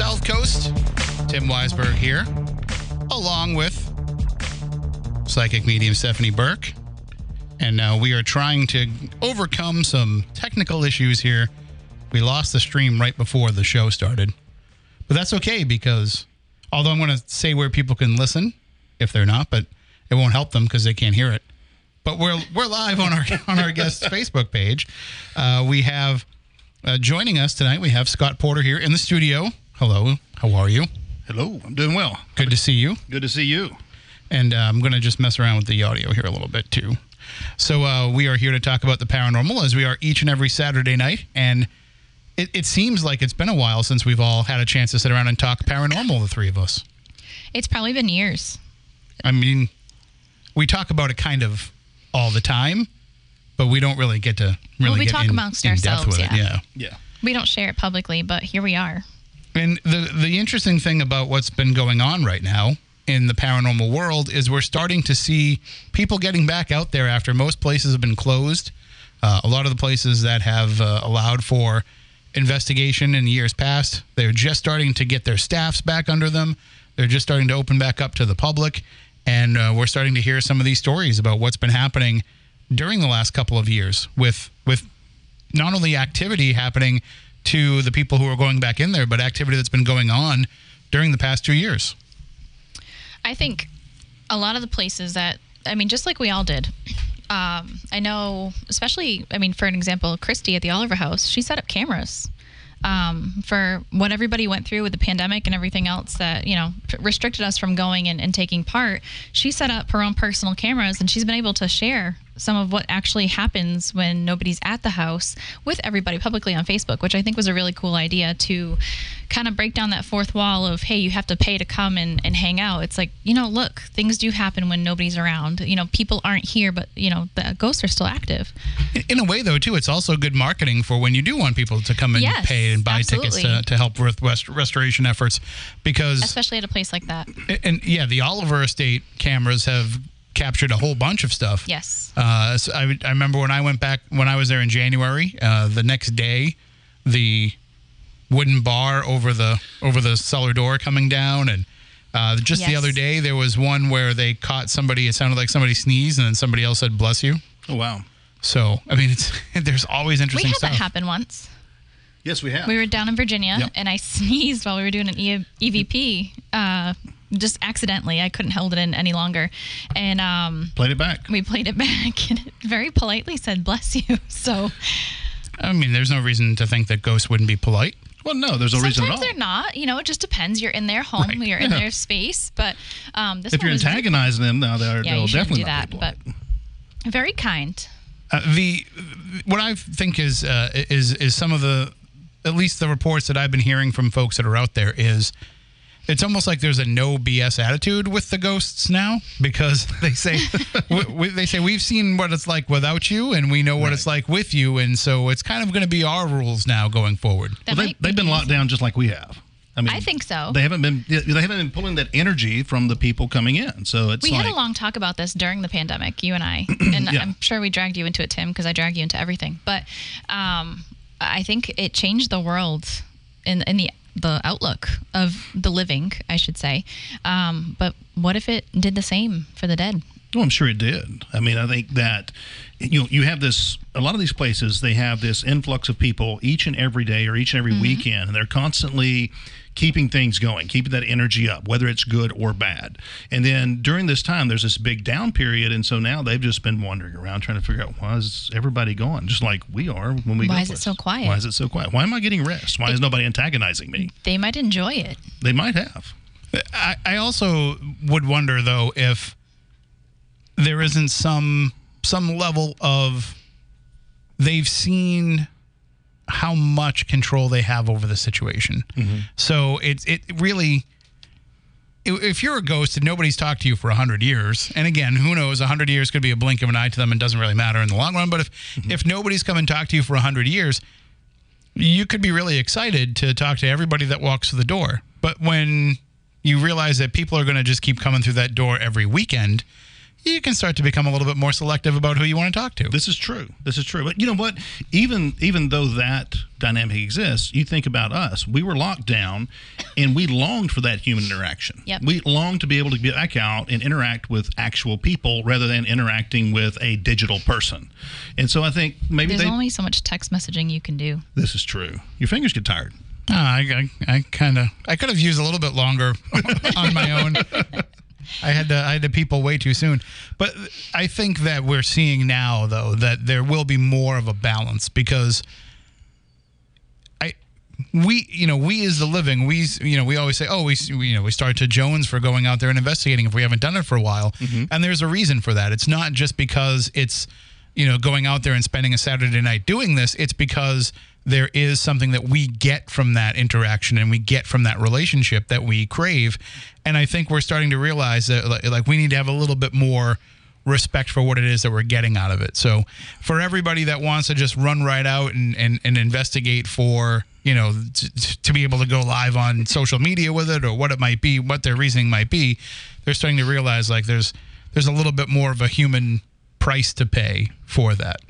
South Coast. Tim Weisberg here, along with psychic medium Stephanie Burke. And uh, we are trying to overcome some technical issues here. We lost the stream right before the show started. But that's okay because although I'm going to say where people can listen if they're not, but it won't help them because they can't hear it. But we're we're live on our on our guest's Facebook page. Uh, we have uh, joining us tonight. We have Scott Porter here in the studio. Hello, how are you? Hello, I'm doing well. Good to see you. Good to see you. And uh, I'm going to just mess around with the audio here a little bit too. So uh, we are here to talk about the paranormal as we are each and every Saturday night. And it, it seems like it's been a while since we've all had a chance to sit around and talk paranormal, the three of us. It's probably been years. I mean, we talk about it kind of all the time, but we don't really get to really Well, we get talk in, amongst in depth ourselves, with it. yeah. Yeah. Yeah. We don't share it publicly, but here we are. And the the interesting thing about what's been going on right now in the paranormal world is we're starting to see people getting back out there after most places have been closed. Uh, a lot of the places that have uh, allowed for investigation in years past, they're just starting to get their staffs back under them. They're just starting to open back up to the public, and uh, we're starting to hear some of these stories about what's been happening during the last couple of years with with not only activity happening to the people who are going back in there, but activity that's been going on during the past two years. I think a lot of the places that, I mean, just like we all did. Um, I know, especially, I mean, for an example, Christy at the Oliver House, she set up cameras um, for what everybody went through with the pandemic and everything else that, you know, restricted us from going and, and taking part. She set up her own personal cameras and she's been able to share some of what actually happens when nobody's at the house with everybody publicly on Facebook, which I think was a really cool idea to kind of break down that fourth wall of, hey, you have to pay to come and, and hang out. It's like, you know, look, things do happen when nobody's around. You know, people aren't here, but, you know, the ghosts are still active. In- In a way, though, too, it's also good marketing for when you do want people to come and Yes, pay and buy tickets to, to help with rest- restoration efforts. Because, Especially at a place like that. and yeah, the Oliver Estate cameras have captured a whole bunch of stuff. Yes. Uh, so I, I remember when I went back when I was there in January. Uh, the next day, the wooden bar over the over the cellar door coming down, and uh, just the other day there was one where they caught somebody. It sounded like somebody sneezed, and then somebody else said "bless you." Oh wow. So I mean, it's there's always interesting We had stuff. that happen once. Yes, we have. We were down in Virginia, Yep. and I sneezed while we were doing an e- EVP, uh, just accidentally. I couldn't hold it in any longer, and um, Played it back. we played it back, and it very politely said "bless you." So I mean, there's no reason to think that ghosts wouldn't be polite. Well, no, there's no reason at sometimes all. they're not. You know, it just depends. You're in their home, Right. you're in their space. But um, this If you're antagonizing them, now they're, yeah, they'll definitely do that. But very kind. Uh, the what I think is uh, is is some of the at least the reports that I've been hearing from folks that are out there is it's almost like there's a no BS attitude with the ghosts now because they say we, we, they say we've seen what it's like without you and we know what Right. it's like with you and so it's kind of going to be our rules now going forward. Well, they, might be they've been locked down just like we have. I mean, I think so. they haven't been. They haven't been pulling that energy from the people coming in. So it's We like had a long talk about this during the pandemic, you and I, and Yeah. I'm sure we dragged you into it, Tim, because I drag you into everything. But um, I think it changed the world in in the the outlook of the living, I should say. Um, but what if it did the same for the dead? Oh, I'm sure it did. I mean, I think that you know, you have this. A lot of these places they have this influx of people each and every day or each and every weekend, and they're constantly keeping things going, keeping that energy up, whether it's good or bad. And then during this time, there's this big down period, and so now they've just been wandering around trying to figure out why is everybody gone, just like we are when we. Why go is it so quiet? Why is it so quiet? Why am I getting rest? Why is nobody antagonizing me? They might enjoy it. They might have. I, I also would wonder though if there isn't some some level of they've seen how much control they have over the situation. Mm-hmm. So it's it really if you're a ghost and nobody's talked to you for 100 years and again who knows 100 years could be a blink of an eye to them and doesn't really matter in the long run but if mm-hmm. if nobody's come and talked to you for 100 years you could be really excited to talk to everybody that walks through the door. But when you realize that people are going to just keep coming through that door every weekend, you can start to become a little bit more selective about who you want to talk to. This is true. This is true. But you know what? Even even though that dynamic exists, you think about us. We were locked down, and we longed for that human interaction. Yep. We longed to be able to get back out and interact with actual people rather than interacting with a digital person. And so I think maybe There's they. only so much text messaging you can do. this is true. Your fingers get tired. Ah, I, I, I kind of, I could have used a little bit longer on my own. I had to, I had to people way too soon. But I think that we're seeing now, though, that there will be more of a balance because I, we, you know, we as the living, we, you know, we always say, oh, we, you know, we start to Jones for going out there and investigating if we haven't done it for a while, mm-hmm. and there's a reason for that. It's not just because it's, you know, going out there and spending a Saturday night doing this. It's because there is something that we get from that interaction and we get from that relationship that we crave. And I think we're starting to realize that like, we need to have a little bit more respect for what it is that we're getting out of it. So for everybody that wants to just run right out and, and, and investigate for, you know, t- to be able to go live on social media with it or what it might be, what their reasoning might be, they're starting to realize like there's there's a little bit more of a human price to pay for that.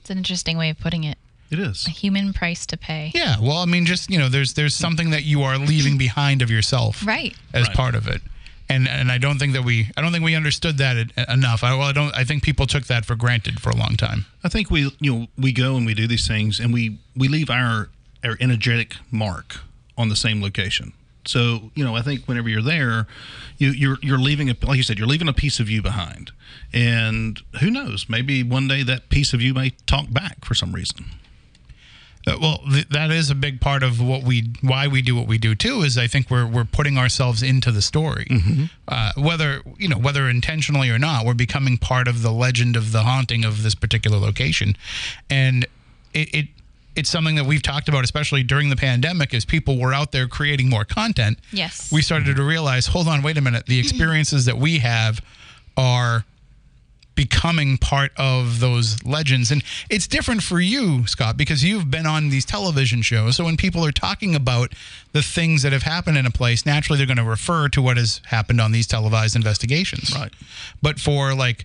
It's an interesting way of putting it. It is. A human price to pay. Yeah, well, I mean, just you know, there's there's something that you are leaving behind of yourself, Right. as Right. part of it, and and I don't think that we I don't think we understood that enough. I, well, I don't. I think people took that for granted for a long time. I think we you know we go and we do these things and we we leave our our energetic mark on the same location. So you know I think whenever you're there, you you're you're leaving a like you said you're leaving a piece of you behind, and who knows maybe one day that piece of you may talk back for some reason. Uh, Well, th- that is a big part of what we why we do what we do too. Is I think we're we're putting ourselves into the story, uh, whether you know whether intentionally or not. We're becoming part of the legend of the haunting of this particular location, and it. it it's something that we've talked about, especially during the pandemic, as people were out there creating more content. Yes. we started to realize, hold on, wait a minute, the experiences that we have are becoming part of those legends. And it's different for you, Scott, because you've been on these television shows. So when people are talking about the things that have happened in a place, naturally they're going to refer to what has happened on these televised investigations. Right. But for like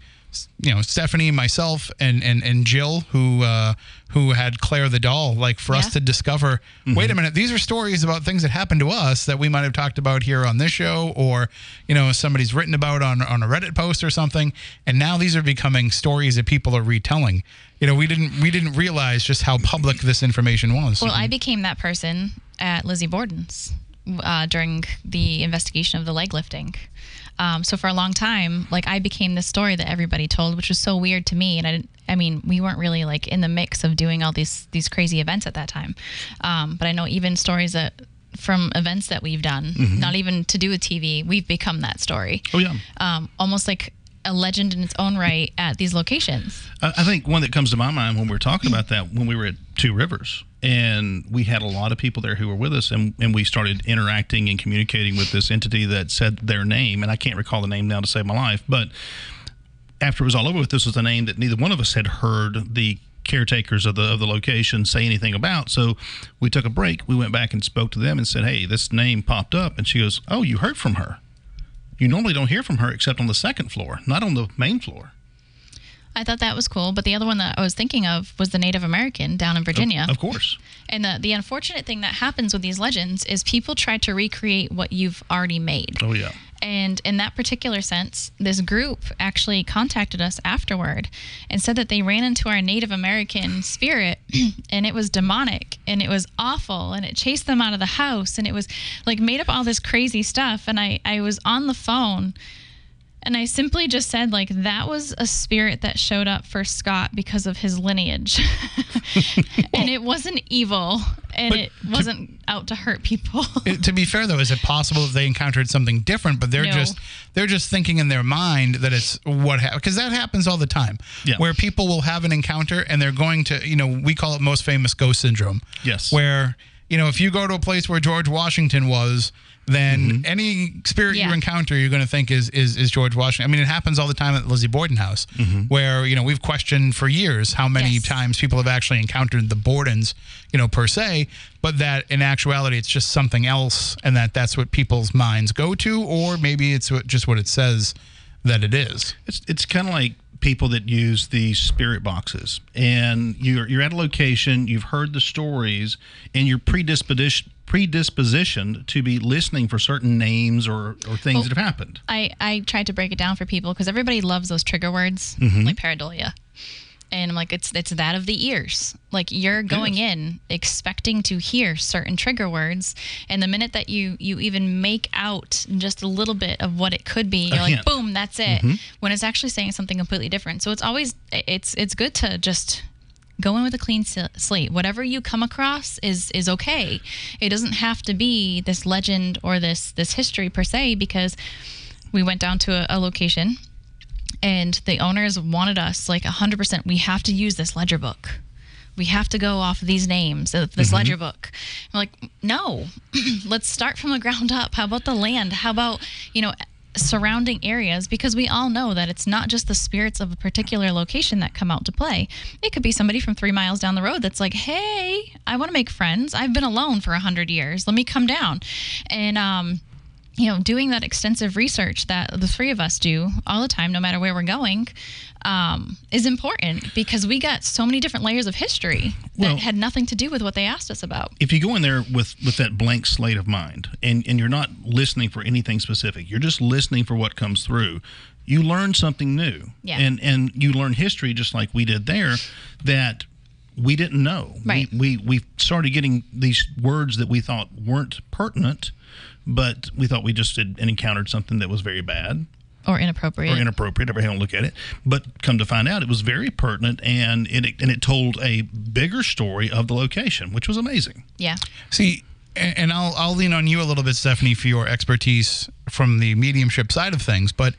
you know Stephanie, myself, and and and Jill, who uh, who had Claire the doll, like for us to discover. Wait a minute, these are stories about things that happened to us that we might have talked about here on this show, or you know somebody's written about on on a Reddit post or something, and now these are becoming stories that people are retelling. You know, we didn't we didn't realize just how public this information was. Well, I became that person at Lizzie Borden's uh, during the investigation of the leg lifting. Um, so for a long time, like I became this story that everybody told, which was so weird to me. And I didn't. I mean, we weren't really like in the mix of doing all these these crazy events at that time. Um, but I know even stories that from events that we've done, not even to do with TV, we've become that story. Oh yeah. Um, almost like a legend in its own right at these locations. I I think one that comes to my mind when we were talking about that when we were at Two Rivers and we had a lot of people there who were with us and, and we started interacting and communicating with this entity that said their name and I can't recall the name now to save my life but after it was all over with this was a name that neither one of us had heard the caretakers of the of the location say anything about. So we took a break. We went back and spoke to them and said hey this name popped up. And she goes oh you heard from her. You normally don't hear from her except on the second floor not on the main floor I thought that was cool, but the other one that I was thinking of was the Native American down in Virginia. of course And the, the unfortunate thing that happens with these legends is people try to recreate what you've already made. oh yeah And in that particular sense, this group actually contacted us afterward and said that they ran into our Native American spirit and it was demonic and it was awful and it chased them out of the house and it was like made up all this crazy stuff. And I, I was on the phone and I simply just said, like, that was a spirit that showed up for Scott because of his lineage. and it wasn't evil and But it wasn't out to hurt people. It- to be fair though, is it possible that they encountered something different, but they're No. just they're just thinking in their mind that it's what happened because that happens all the time, Yeah. where people will have an encounter and they're going to you know we call it most famous ghost syndrome. Yes. Where you know if you go to a place where George Washington was. Then mm-hmm. any spirit you encounter, you're going to think is, is is George Washington. I mean, it happens all the time at Lizzie Borden House, mm-hmm. where you know we've questioned for years how many Yes. times people have actually encountered the Bordens, you know, per se, but that in actuality it's just something else, and that that's what people's minds go to, or maybe it's just what it says that it is. It's it's kind of like people that use these spirit boxes, and you're you're at a location, you've heard the stories, and you're predisposition predispositioned to be listening for certain names or or things that have happened. I, I tried to break it down for people because everybody loves those trigger words Mm-hmm. like pareidolia. And I'm like, it's it's that of the ears. Like you're going is. in expecting to hear certain trigger words, and the minute that you you even make out just a little bit of what it could be, you're like, hint. Mm-hmm. boom, that's it. When it's actually saying something completely different. So it's always it's it's good to just go in with a clean slate. Whatever you come across is is okay. It doesn't have to be this legend or this this history per se because we went down to a, a location and the owners wanted us like 100% we have to use this ledger book. We have to go off these names of this ledger book. I'm like no. Let's start from the ground up. How about the land? How about you know surrounding areas? Because we all know that it's not just the spirits of a particular location that come out to play. It could be somebody from three miles down the road that's like hey i want to make friends. I've been alone for a hundred years. Let me come down. And um you know, doing that extensive research that the three of us do all the time, no matter where we're going, um, is important because we got so many different layers of history that Well- had nothing to do with what they asked us about. if you go in there with with that blank slate of mind and and you're not listening for anything specific you're just listening for what comes through you learn something new Yeah. and and you learn history just like we did there that we didn't know Right. we, we we started getting these words that we thought weren't pertinent but we thought we just had encountered something that was very bad Or inappropriate. or inappropriate, however you want to look at it. But come to find out, it was very pertinent, and it and it told a bigger story of the location, which was amazing. yeah. See, and, and I'll I'll lean on you a little bit, Stephanie, for your expertise from the mediumship side of things. But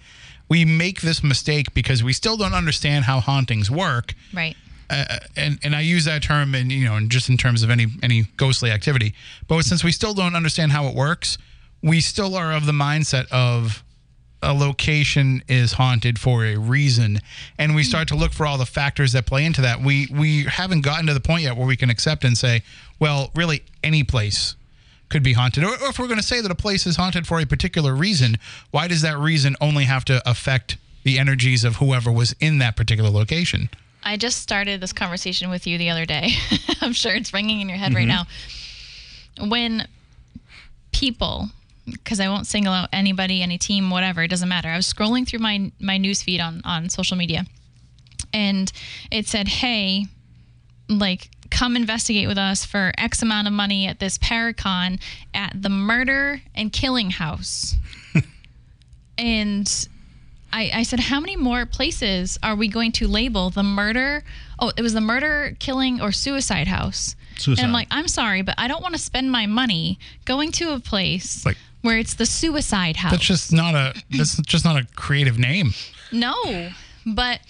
we make this mistake because we still don't understand how hauntings work. Right. uh, and and I use that term in you know in just in terms of any any ghostly activity. But since we still don't understand how it works, we still are of the mindset of a location is haunted for a reason, and we start to look for all the factors that play into that. We we haven't gotten to the point yet where we can accept and say, well, really any place could be haunted. Or, or if we're going to say that a place is haunted for a particular reason, why does that reason only have to affect the energies of whoever was in that particular location? I just started this conversation with you the other day. I'm sure it's ringing in your head right mm-hmm. now. When people, because I won't single out anybody, any team, whatever, it doesn't matter. I was scrolling through my my news feed on on social media, and it said, "Hey, like." Come investigate with us for X amount of money at this Paracon at the murder and killing house. and I, I said, how many more places are we going to label the murder? Oh, it was the murder, killing, or suicide house. Suicide. And I'm like, I'm sorry, but I don't want to spend my money going to a place Like- where it's the suicide house. That's just not a that's just not a creative name. no, but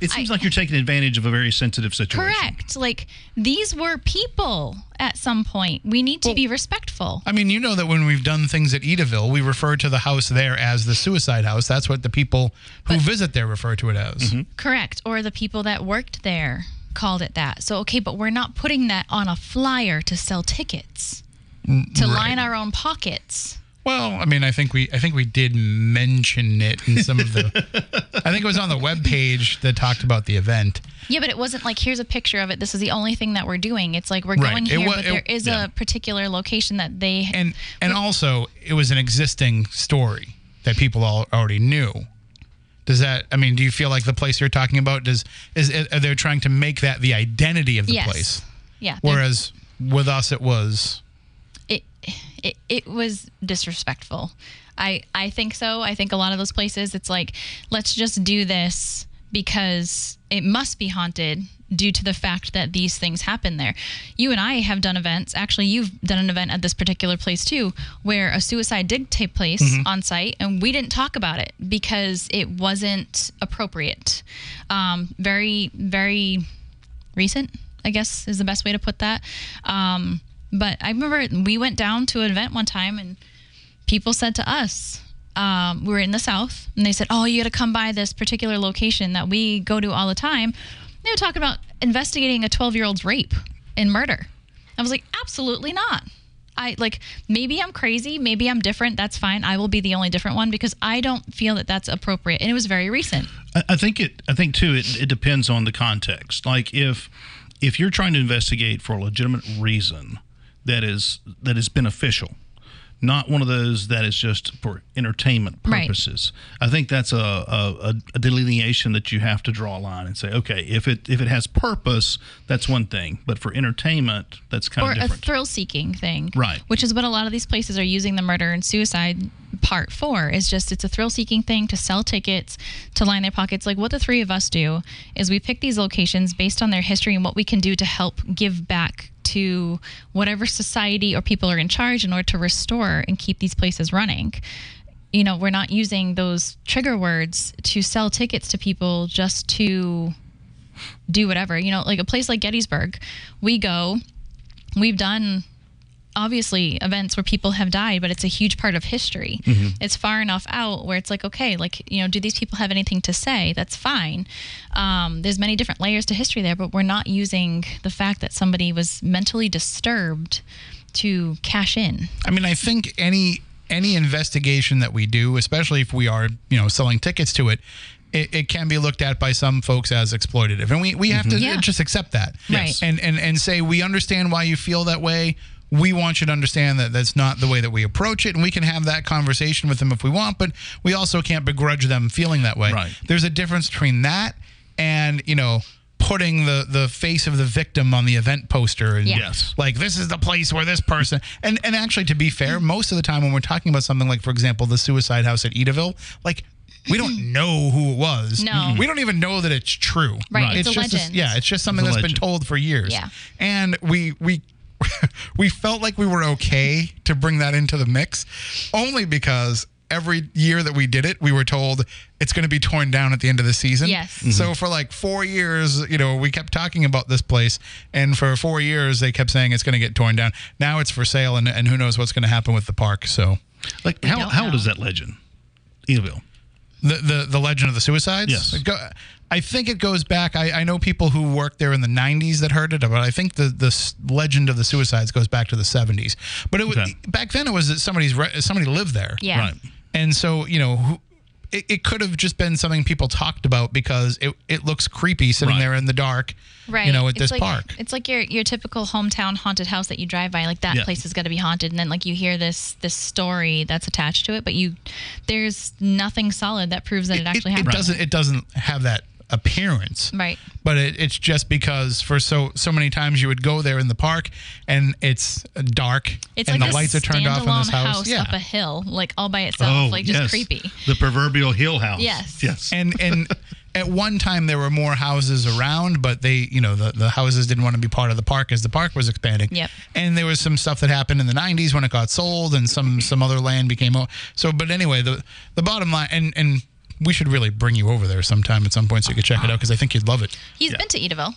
It seems like you're taking advantage of a very sensitive situation. correct. Like these were people at some point. We need to be respectful. I mean, you know that when we've done things at Edaville, we refer to the house there as the suicide house. That's what the people who visit there refer to it as. Mm-hmm. Correct. Or the people that worked there called it that. So, okay, but we're not putting that on a flyer to sell tickets, mm, to line our own pockets. Well, I mean, I think we I think we did mention it in some of the. I think it was on the web page that talked about the event. Yeah, but it wasn't like here's a picture of it. This is the only thing that we're doing. It's like we're Right. going here, wa- but it- there is yeah. a particular location that they. and and also it was an existing story that people all already knew. Does that? I mean, do you feel like the place you're talking about does is are they trying to make that the identity of the yes. place? Yeah. Whereas with us, it was it, it was disrespectful. I I think so. I think a lot of those places it's like let's just do this because it must be haunted due to the fact that these things happen there. You and I have done events. Actually, you've done an event at this particular place too where a suicide did take place on site and we didn't talk about it because it wasn't appropriate. Um, very very recent, I guess is the best way to put that. Um, but I remember we went down to an event one time and people said to us, um, we were in the South, and they said, Oh, you got to come by this particular location that we go to all the time. They were talking about investigating a 12 year old's rape and murder. I was like, Absolutely not. I like maybe I'm crazy, maybe I'm different. That's fine. I will be the only different one because I don't feel that that's appropriate. And it was very recent. I, I think it. I think too. It, it depends on the context. Like if if you're trying to investigate for a legitimate reason that is that is beneficial, not one of those that is just for entertainment Right. purposes. I think that's a, a, a delineation that you have to draw a line and say, okay, if it if it has purpose, that's one thing, but for entertainment, that's kind of or of a thrill seeking thing. Right. Which is what a lot of these places are using the murder and suicide part for is just it's a thrill seeking thing to sell tickets, to line their pockets. Like what the three of us do is we pick these locations based on their history and what we can do to help give back to whatever society or people are in charge in order to restore and keep these places running. You know, we're not using those trigger words to sell tickets to people just to do whatever. You know, like a place like Gettysburg, we go, we've done obviously events where people have died, but it's a huge part of history. It's far enough out where it's like, okay, like, you know, do these people have anything to say? That's fine. Um, there's many different layers to history there, but we're not using the fact that somebody was mentally disturbed to cash in. I mean, I think any any investigation that we do, especially if we are, you know, selling tickets to it, it, it can be looked at by some folks as exploitative, and we, we have to Yeah. just accept that, Right. And and and say we understand why you feel that way. We want you to understand that that's not the way that we approach it, and we can have that conversation with them if we want. But we also can't begrudge them feeling that way. Right. There's a difference between that and you know putting the the face of the victim on the event poster and Yeah. Yes. like this is the place where this person and and actually to be fair most of the time when we're talking about something like for example the suicide house at Edaville like we don't mm-hmm. know who it was No. we don't even know that it's true Right, it's a just legend. yeah it's just something It's a that's been told for years Yeah. and we we we felt like we were okay to bring that into the mix only because every year that we did it we were told it's going to be torn down at the end of the season Yes. so mm-hmm. for like four years, you know, we kept talking about this place, and for four years they kept saying it's going to get torn down. Now it's for sale, and, and who knows what's going to happen with the park. So like how, don't how old is that legend? Edaville. the the, the legend of the suicides. Yes. Go- I think it goes back. I, I know people who worked there in the '90s that heard it, but I think the the legend of the suicides goes back to the '70s. But it was Okay. back then. It was that somebody's somebody lived there. Yeah. Right. And so, you know, who, it, it could have just been something people talked about because it, it looks creepy sitting Right. there in the dark, Right. you know, at It's this like, park. It's like your your typical hometown haunted house that you drive by. Like that Yeah. place is going to be haunted, and then like you hear this this story that's attached to it, but you there's nothing solid that proves that it, actually it, happened. doesn't it doesn't have that appearance Right. but it, it's just because for so so many times you would go there in the park and it's dark It's and like the lights are turned off in this standalone house, yeah up a hill, like all by itself, oh, like just Oh, yes. creepy. The proverbial hill house. Yes. Yes. and and at one time there were more houses around but they you know the, the houses didn't want to be part of the park as the park was expanding Yep. and there was some stuff that happened in the 90s when it got sold and some some other land became o- so but anyway the the bottom line and and we should really bring you over there sometime at some point so you could check it out because I think you'd love it. He's Yeah. been to Edaville.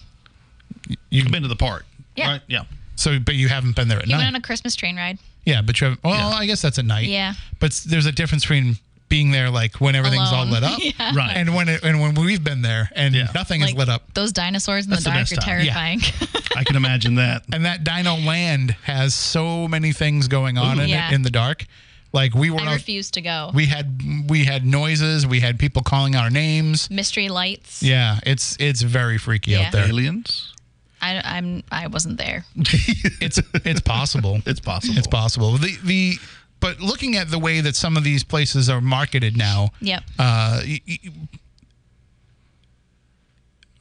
You You've been to the park. Yeah. Right? Yeah. so, but you haven't been there at He night. went on a Christmas train ride. Yeah, but you have, well, Yeah. I guess that's at night. Yeah. But s- there's a difference between being there like when everything's all Alone. lit up, Yeah. Right. and when it, and when we've been there and Yeah. nothing Like is lit up. those dinosaurs in That's the the dark best are time. Yeah. terrifying. I can imagine that. And that Dino Land has so many things going on in Yeah. it in the dark. Like we were, I out, refuse to go. we had we had noises, we had people calling our names. Mystery lights. Yeah, it's it's very freaky Yeah. out there. Aliens? I, I'm I wasn't there. It's it's possible. It's possible. It's possible. The the but looking at the way that some of these places are marketed now, Yep. uh, y- y-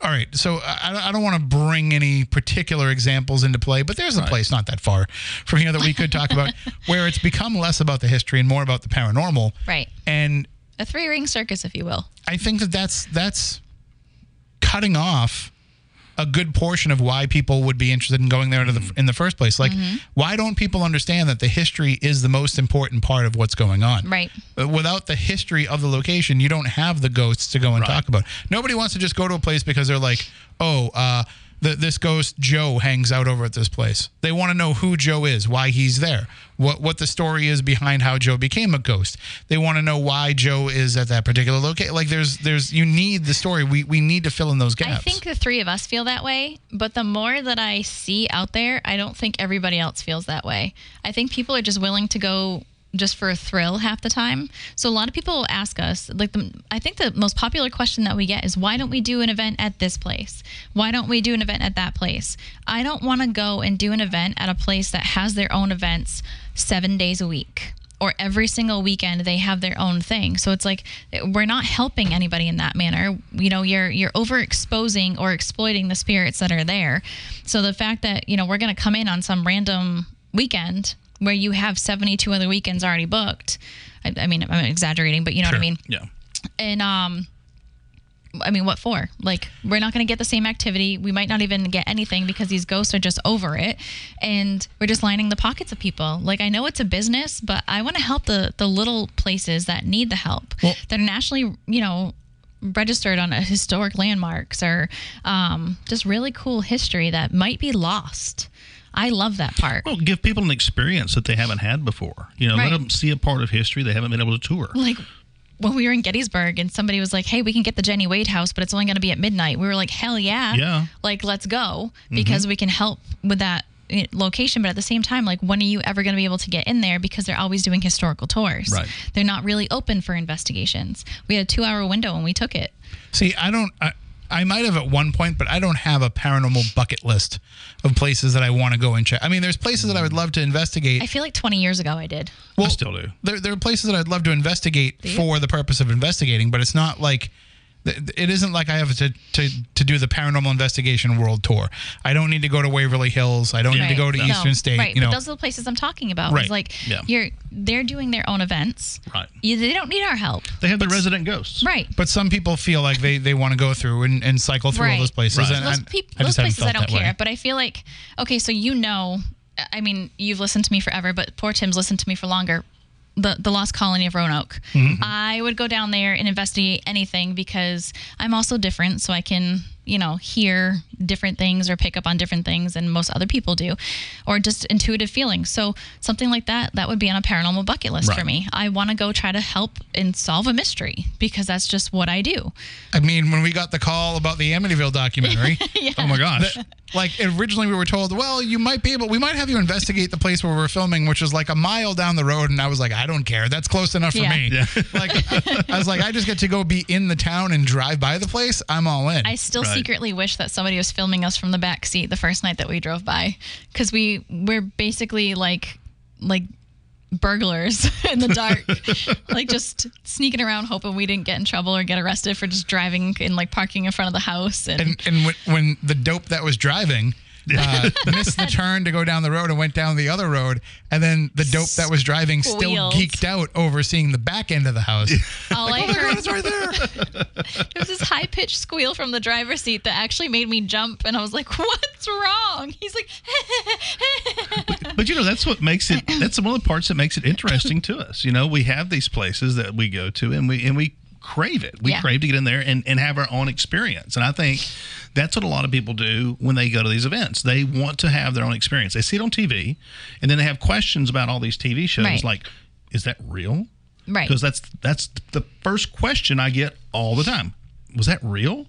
all right, so I, I don't want to bring any particular examples into play, but there's a Right. place not that far from here that we could talk about where it's become less about the history and more about the paranormal. Right. And A three ring circus, if you will. I think that that's that's cutting off a good portion of why people would be interested in going there the, in the first place. Like, why don't people understand that the history is the most important part of what's going on? Right. Uh, Without the history of the location, you don't have the ghosts to go and Right. talk about. Nobody wants to just go to a place because they're like, oh, uh, that this ghost Joe hangs out over at this place. They want to know who Joe is, why he's there, what what the story is behind how Joe became a ghost. They want to know why Joe is at that particular location. Like there's there's you need the story. We we need to fill in those gaps. I think the three of us feel that way, but the more that I see out there, I don't think everybody else feels that way. I think people are just willing to go just for a thrill half the time. So a lot of people ask us, like the I think the most popular question that we get is why don't we do an event at this place? Why don't we do an event at that place? I don't want to go and do an event at a place that has their own events 7 days a week or every single weekend they have their own thing. So it's like we're not helping anybody in that manner. You know, you're you're overexposing or exploiting the spirits that are there. So the fact that, you know, we're going to come in on some random weekend where you have 72 other weekends already booked. I, I mean, I'm exaggerating, but you know what I mean? Yeah. And um I mean, what for? Like, we're not going to get the same activity. We might not even get anything because these ghosts are just over it, and we're just lining the pockets of people. Like, I know it's a business, but I want to help the the little places that need the help. Well- that are nationally, you know, registered on a historic landmarks or um, just really cool history that might be lost. I love that part. Well, give people an experience that they haven't had before. You know, Right. let them see a part of history they haven't been able to tour. like when we were in Gettysburg and somebody was like, "Hey, we can get the Jenny Wade house, but it's only going to be at midnight." We were like, "Hell yeah!" Yeah. Like, let's go because we can help with that eh, location. But at the same time, like, when are you ever going to be able to get in there? Because they're always doing historical tours. Right. They're not really open for investigations. We had a two-hour window when we took it. See, I don't. I, I might have at one point, but I don't have a paranormal bucket list of places that I want to go and check. I mean, there's places that I would love to investigate. I feel like 20 years ago I did. I still do. there, there are places that I'd love to investigate for the purpose of investigating, but it's not like th- it isn't like I have to, to to do the paranormal investigation world tour. I don't need to go to Waverly Hills. I don't need to go to No, Eastern State. Right. You know, But those are the places I'm talking about. Right. It's like Yeah. you're they're doing their own events. Right. You, they don't need our help. They have the resident ghosts. Right. but some people feel like they, they want to go through and, and cycle through all those places. Right. And those, I, peop- I those places I don't care. way. But I feel like okay, so you know, I mean, you've listened to me forever, but poor Tim's listened to me for longer. The the Lost Colony of Roanoke. Mm-hmm. I would go down there and investigate anything because I'm also different, so I can you know hear different things or pick up on different things than most other people do, or just intuitive feelings. So something like that that would be on a paranormal bucket list for me. I want to go try to help and solve a mystery because that's just what I do. I mean, when we got the call about the Amityville documentary, Oh my gosh. like originally we were told, well, you might be able, we might have you investigate the place where we're filming, which is like a mile down the road. And I was like, I don't care. That's close enough for Yeah. me. Yeah. Like, I was like, I just get to go be in the town and drive by the place. I'm all in. I still Right. Secretly wish that somebody was filming us from the back seat the first night that we drove by, because we we're basically like like burglars in the dark, like just sneaking around hoping we didn't get in trouble or get arrested for just driving and like parking in front of the house. And, and and when, when the dope that was driving uh, missed the turn to go down the road and went down the other road, and then the dope that was driving still Squealed. geeked out over seeing the back end of the house. all I oh heard god, it's right there! it was this high pitched squeal from the driver's seat that actually made me jump, and I was like, "What's wrong?" He's like, But you know, that's what makes it. That's one of the parts that makes it interesting to us. You know, we have these places that we go to, and we and we crave it. We Yeah. crave to get in there and, and have our own experience. And I think that's what a lot of people do when they go to these events. They want to have their own experience. They see it on TV, and then they have questions about all these TV shows, Right. like, "Is that real?" "Right." because that's that's the first question I get all the time. Was that real?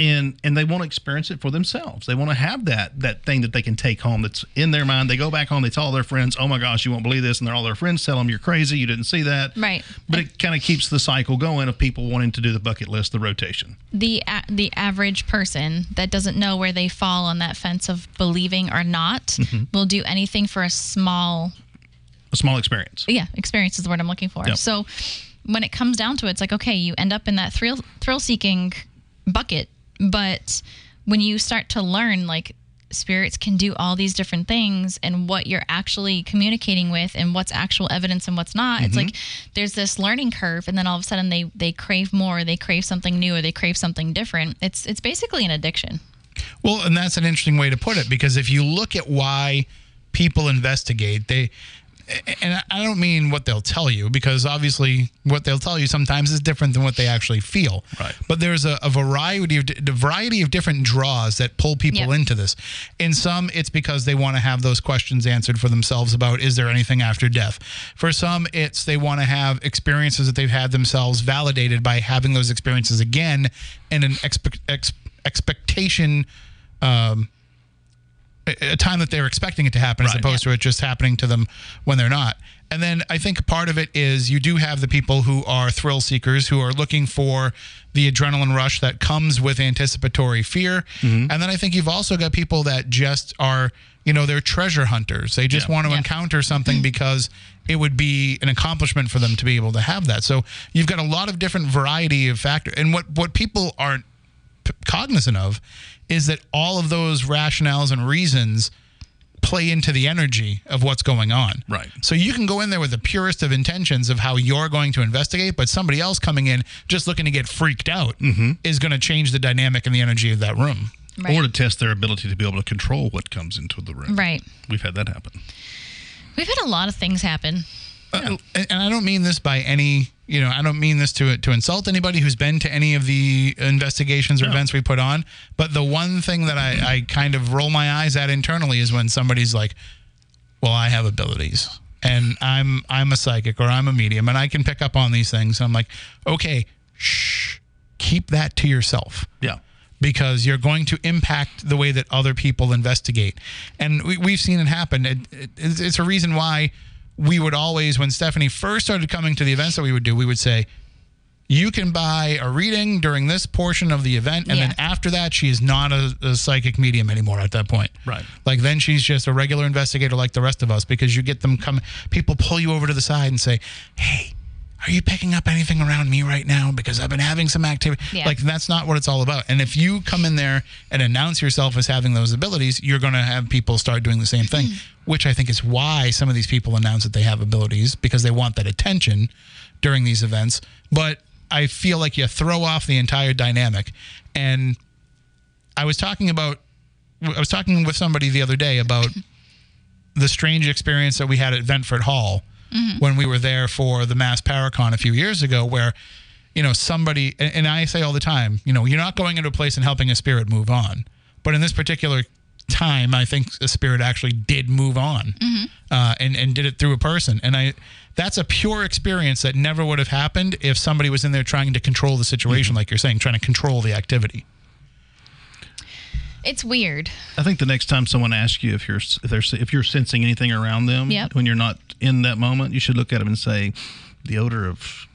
And and they want to experience it for themselves. They want to have that that thing that they can take home that's in their mind. They go back home, they tell all their friends, "Oh my gosh, you won't believe this," and they're all their friends tell them, "You're crazy, you didn't see that." Right. But it kind of keeps the cycle going of people wanting to do the bucket list, the rotation. the a- the average person that doesn't know where they fall on that fence of believing or not Mm-hmm. will do anything for a small A small experience. yeah experience is the word I'm looking for. Yep. So when it comes down to it, it's like okay, you end up in that thrill thrill seeking bucket, but when you start to learn like spirits can do all these different things and what you're actually communicating with and what's actual evidence and what's not it's mm-hmm. like there's this learning curve and then all of a sudden they they crave more they crave something new or they crave something different. It's it's basically an addiction. Well, and that's an interesting way to put it because if you look at why people investigate, they and I- I don't mean what they'll tell you because obviously what they'll tell you sometimes is different than what they actually feel. Right. But there's a, a variety of a variety of different draws that pull people Yep. into this. In some, it's because they want to have those questions answered for themselves about is there anything after death. For some, it's they want to have experiences that they've had themselves validated by having those experiences again, and an expect, ex, expectation. Um, a time that they're expecting it to happen as Right. opposed to it just happening to them when they're not. And then I think part of it is you do have the people who are thrill seekers who are looking for the adrenaline rush that comes with anticipatory fear. Mm-hmm. And then I think you've also got people that just are, you know, they're treasure hunters. They just Yeah. want to Yeah. encounter something because it would be an accomplishment for them to be able to have that. So you've got a lot of different variety of factors. And what what people aren't p- cognizant of is that all of those rationales and reasons play into the energy of what's going on. Right. So you can go in there with the purest of intentions of how you're going to investigate, but somebody else coming in just looking to get freaked out is going to change the dynamic and the energy of that room. Right. Or to test their ability to be able to control what comes into the room. Right. We've had that happen. We've had a lot of things happen. Uh, and and I don't mean this by any, you know, I don't mean this to to insult anybody who's been to any of the investigations or No. events we put on. But the one thing that I, I kind of roll my eyes at internally is when somebody's like, "Well, I have abilities, and I'm I'm a psychic or I'm a medium, and I can pick up on these things." And I'm like, "Okay, shh, keep that to yourself." Yeah. because you're going to impact the way that other people investigate. And we, we've seen it happen. It, it, it's it's a reason why we would always, when Stephanie first started coming to the events that we would do, we would say, you can buy a reading during this portion of the event. And then after that, she is not a, a psychic medium anymore at that point. Right. Like then she's just a regular investigator like the rest of us because you get them come, people pull you over to the side and say, hey, are you picking up anything around me right now? Because I've been having some activity. Yeah. Like that's not what it's all about. And if you come in there and announce yourself as having those abilities, you're going to have people start doing the same thing, mm-hmm. which I think is why some of these people announce that they have abilities because they want that attention during these events. But I feel like you throw off the entire dynamic. And I was talking about, I was talking with somebody the other day about the strange experience that we had at Ventfort Hall Mm-hmm. when we were there for the Mass Paracon a few years ago, where you know somebody and, and I say all the time, you know, you're not going into a place and helping a spirit move on, but in this particular time, I think a spirit actually did move on, mm-hmm. uh, and and did it through a person, and I. That's a pure experience that never would have happened if somebody was in there trying to control the situation, mm-hmm. like you're saying, trying to control the activity. It's weird. I think the next time someone asks you if you're if they're if you're sensing anything around them Yep. when you're not in that moment, you should look at them and say the odor of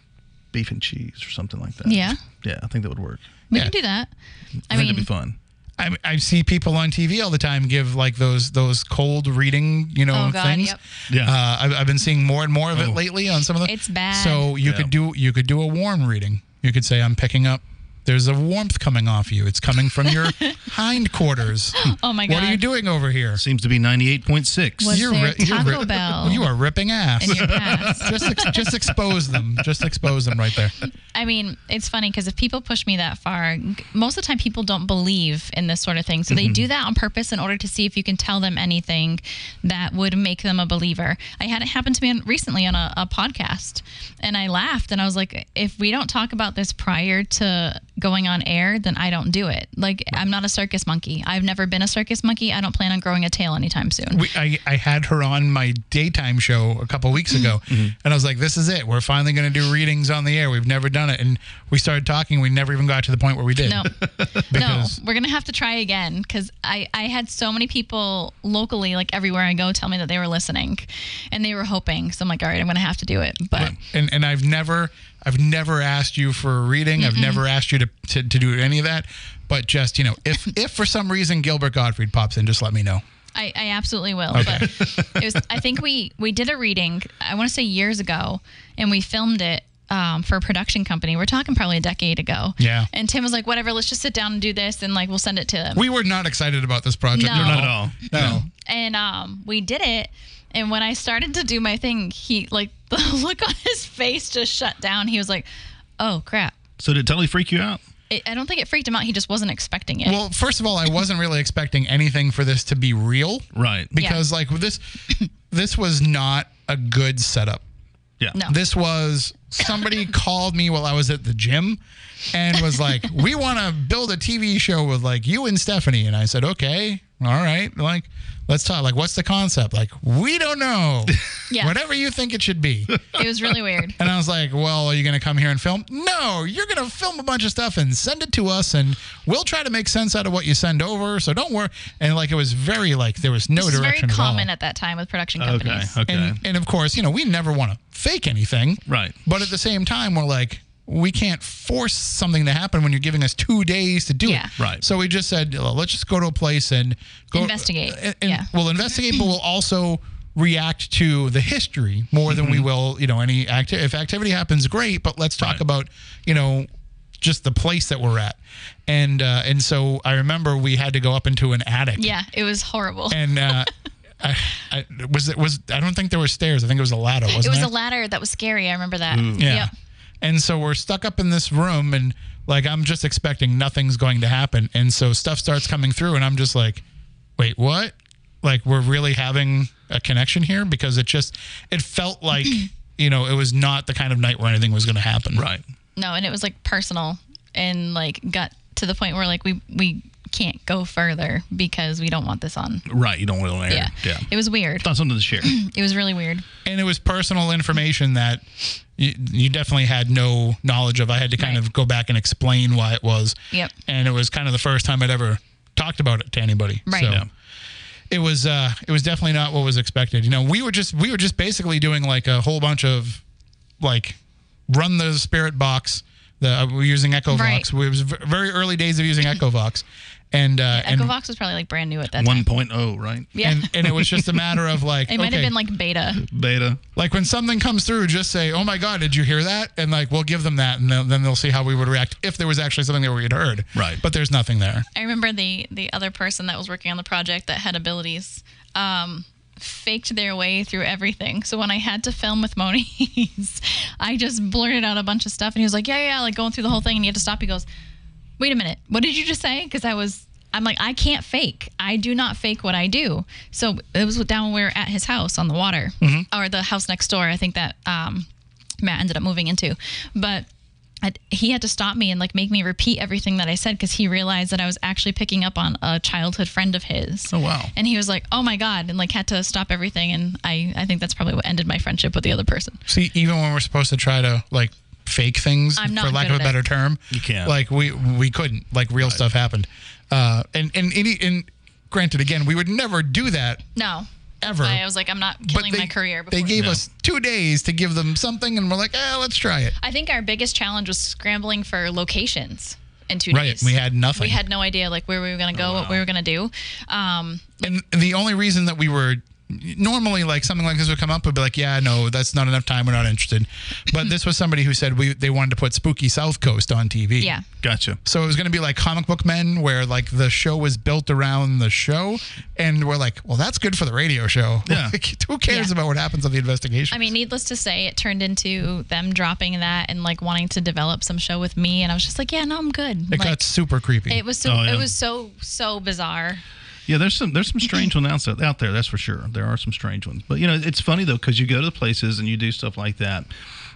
beef and cheese or something like that. Yeah. Yeah, I think that would work. We Yeah. can do that. I I think mean, it'd be fun. I, I see people on TV all the time give like those those cold reading, you know, Oh, God, things. yep. Yeah. Uh, I've, I've been seeing more and more of it Oh. lately on some of the. It's bad. So you Yeah. could do you could do a warm reading. You could say, "I'm picking up." There's a warmth coming off you. It's coming from your hindquarters. Oh my god! What are you doing over here? Seems to be 98.6. Was You're there ri- you're Taco ri- Bell You are ripping ass. in your past? just ex- just expose them. Just expose them right there. I mean, it's funny because if people push me that far, g- most of the time people don't believe in this sort of thing. So they Mm-hmm. do that on purpose in order to see if you can tell them anything that would make them a believer. I had it happen to me on, recently on a, a podcast, and I laughed and I was like, if we don't talk about this prior to going on air, then I don't do it. Like, I'm not a circus monkey. I've never been a circus monkey. I don't plan on growing a tail anytime soon. we, I, I had her on my daytime show a couple weeks ago, Mm-hmm. and I was like, "This is it. We're finally going to do readings on the air. We've never done it." And we started talking. We never even got to the point where we did. No, no, we're gonna have to try again because I I had so many people locally, like everywhere I go, tell me that they were listening, and they were hoping. So I'm like, all right, I'm gonna have to do it. But and and I've never I've never asked you for a reading. I've never asked you to, to to do any of that. But just you know, if if for some reason Gilbert Gottfried pops in, just let me know. I, I absolutely will. But it was I think we we did a reading. I want to say years ago, and we filmed it. Um, for a production company, we're talking probably a decade ago. Yeah. And Tim was like, "Whatever, let's just sit down and do this, and like we'll send it to them." We were not excited about this project. No. Not at all. No. and um, we did it. And when I started to do my thing, he like the look on his face just shut down. He was like, "Oh crap!" So did it totally freak you out? It, I don't think it freaked him out. He just wasn't expecting it. Well, first of all, I wasn't really expecting anything for this to be real. Right. because like this this was not a good setup. Yeah. No. This was somebody called me while I was at the gym and was like, "We want to build a TV show with like you and Stephanie." And I said, "Okay, all right. Like, let's talk. Like, what's the concept? Like, we don't know. Yeah. Whatever you think it should be." It was really weird. And I was like, "Well, are you going to come here and film?" No, you're going to film a bunch of stuff and send it to us, and we'll try to make sense out of what you send over. So don't worry. And like, it was very like there was no This is very direction at all. common at that time with production Okay. companies. Okay. And, and of course, you know, we never want to fake anything. Right. But at the same time, we're like, we can't force something to happen when you're giving us two days to do Yeah. it. Right. So we just said, "Well, let's just go to a place and go Investigate. And, and Yeah. We'll investigate, but we'll also react to the history more than we will, you know, any acti- if activity happens, great. But let's talk Right. about, you know, just the place that we're at. And uh, and so I remember we had to go up into an attic Yeah, it was horrible. and uh, I, I was it was I don't think there were stairs. I think it was a ladder. Wasn't it was there? a ladder that was scary. I remember that. Yeah. Yep. And so we're stuck up in this room, and like I'm just expecting nothing's going to happen, and so stuff starts coming through, and I'm just like, wait, what? Like we're really having a connection here because it just it felt like you know it was not the kind of night where anything was going to happen. Right. No, and it was like personal and like got to the point where like we we can't go further because we don't want this on. Right. You don't want to air. Yeah. Yeah. It was weird. It's not something to share. It was really weird. and it was personal information that you, you definitely had no knowledge of. I had to kind Right. of go back and explain why it was. Yep. And it was kind of the first time I'd ever talked about it to anybody. Right. So Yeah. it was uh it was definitely not what was expected. You know, we were just we were just basically doing like a whole bunch of like run the spirit box. The uh, we were using Echo Right. Vox. We- It was very early days of using Echo Vox. And uh and, Echo Vox was probably like brand new at that time. 1.0, right? Yeah. and and it was just a matter of like it might okay, have been like beta. Beta. like when something comes through, just say, "Oh my God, did you hear that?" And like we'll give them that, and then, then they'll see how we would react if there was actually something that we had heard. Right. But there's nothing there. I remember the the other person that was working on the project that had abilities um, faked their way through everything. So when I had to film with Moniz, I just blurted out a bunch of stuff, and he was like, "Yeah, yeah," like going through the whole thing, and he had to stop. He goes, "Wait a minute, what did you just say?" Because I was. I'm like, I can't fake. I do not fake what I do. So it was down when we were at his house on the water, or the house next door. I think that um, Matt ended up moving into. But I, he had to stop me and like make me repeat everything that I said because he realized that I was actually picking up on a childhood friend of his. Oh, wow. And he was like, "Oh my god!" and like had to stop everything. And I, I think that's probably what ended my friendship with the other person. See, even when we're supposed to try to like fake things, I'm not for lack good of a at it. better term, You can't. Like we we couldn't. Like real stuff happened. Uh, and and any and granted, again, we would never do that No, ever. I was like, I'm not killing they, my career. Before. they gave Yeah. us two days to give them something, and we're like, eh, let's try it. I think our biggest challenge was scrambling for locations in two Right, days. we had nothing. We had no idea like where we were gonna go, what we were gonna do. Um, And the only reason that we were normally like something like this would come up would be like, yeah, no, that's not enough time. We're not interested. But this was somebody who said we they wanted to put Spooky South Coast on TV. yeah. Gotcha. So it was going to be like Comic Book Men, where like the show was built around the show, and we're like, well, that's good for the radio show. Yeah. Like, who cares Yeah. about what happens on the investigation? I mean, needless to say, it turned into them dropping that and like wanting to develop some show with me, and I was just like, yeah, no, I'm good. it like, got super creepy. it was so Oh, yeah. it was so so bizarre. Yeah, there's some there's some strange ones out out there. That's for sure. There are some strange ones, but you know it's funny though because you go to the places and you do stuff like that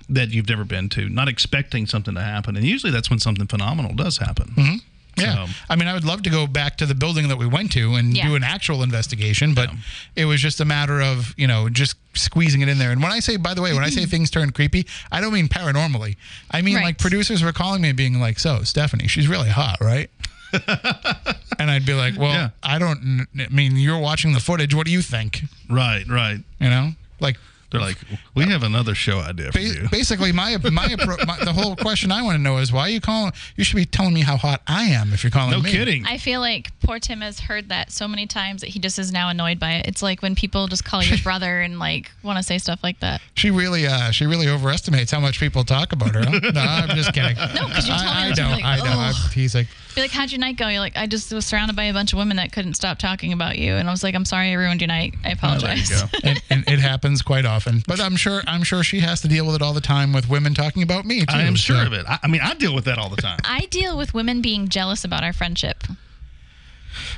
that you've never been to, not expecting something to happen, and usually that's when something phenomenal does happen. Mm-hmm. Yeah. So- I mean, I would love to go back to the building that we went to and Yeah. do an actual investigation, but it was just a matter of, you know, just squeezing it in there. And when I say, by the way, when I say mm-hmm. things turn creepy, I don't mean paranormally. I mean, Right. like, producers were calling me and being like, so, Stephanie, she's really hot, right? and I'd be like, well, Yeah. I don't, I mean, you're watching the footage. What do you think? Right, right. You know? Like, They're like, we have another show idea for ba- you. basically, my my, appro- my the whole question I want to know is why are you calling? You should be telling me how hot I am if you're calling No me. No kidding. I feel like poor Tim has heard that so many times that he just is now annoyed by it. It's like when people just call your brother and like want to say stuff like that. She really, uh, she really overestimates how much people talk about her. Huh? no, I'm just kidding. No, 'cause you tell me I, I that know, like, I know. I'm "Ugh." Teasing. Be like, how'd your night go? You're like, I just was surrounded by a bunch of women that couldn't stop talking about you, and I was like, I'm sorry, I ruined your night. I Oh, there you apologize. go. and, and it happens quite often. But I'm sure, I'm sure she has to deal with it all the time with women talking about me too. I am sure so- of it. I, I mean, I deal with that all the time. I deal with women being jealous about our friendship.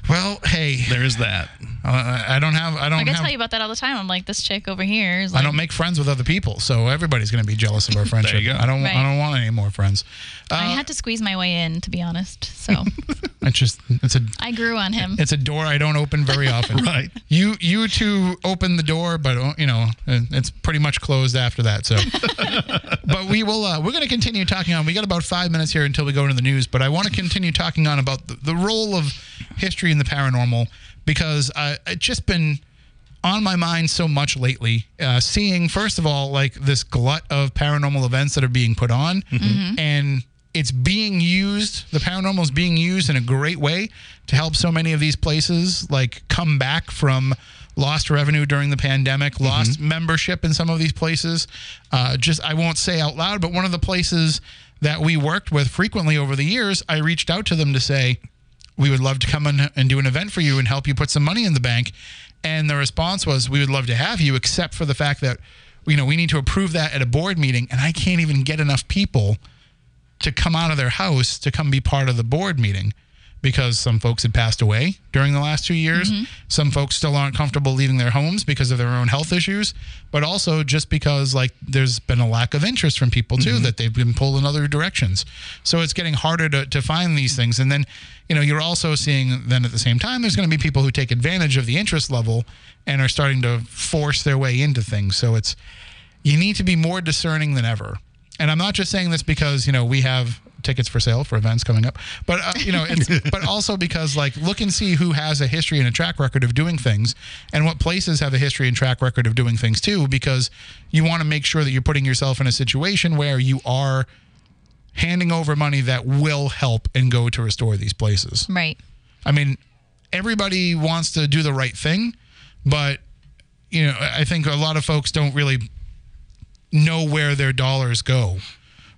Well, hey, There is that. uh, I don't have. I don't Like I tell you about that all the time. I'm like, this chick over here is like, I don't make friends with other people, so everybody's going to be jealous of our friendship. go. I don't. Right. I don't want any more friends. Uh, I had to squeeze my way in, to be honest. So it's just. It's a. I grew on him. It's a door I don't open very often. Right. You you two open the door, but uh, you know uh, it's pretty much closed after that. So, but we will. Uh, we're going to continue talking on. We got about five minutes here until we go into the news. But I want to continue talking on about the, the role of history in the paranormal because uh, it's just been on my mind so much lately. Uh, seeing first of all like this glut of paranormal events that are being put on, and it's being used. The paranormal is being used in a great way to help so many of these places like come back from lost revenue during the pandemic, lost membership in some of these places. Uh, just I won't say out loud, but one of the places that we worked with frequently over the years, I reached out to them to say, we would love to come in and do an event for you and help you put some money in the bank. And the response was, we would love to have you, except for the fact that, you know, we need to approve that at a board meeting. And I can't even get enough people to come out of their house to come be part of the board meeting because some folks had passed away during the last two years. Mm-hmm. Some folks still aren't comfortable leaving their homes because of their own health issues, but also just because like there's been a lack of interest from people too mm-hmm. that they've been pulled in other directions. So it's getting harder to, to find these things. And then, you know, you're also seeing then at the same time there's going to be people who take advantage of the interest level and are starting to force their way into things. So it's you need to be more discerning than ever. And I'm not just saying this because you know we have tickets for sale for events coming up, but uh, you know, it's but also because like look and see who has a history and a track record of doing things, and what places have a history and track record of doing things too, because you want to make sure that you're putting yourself in a situation where you are handing over money that will help and go to restore these places. right. I mean, everybody wants to do the right thing, but you know, I think a lot of folks don't really know where their dollars go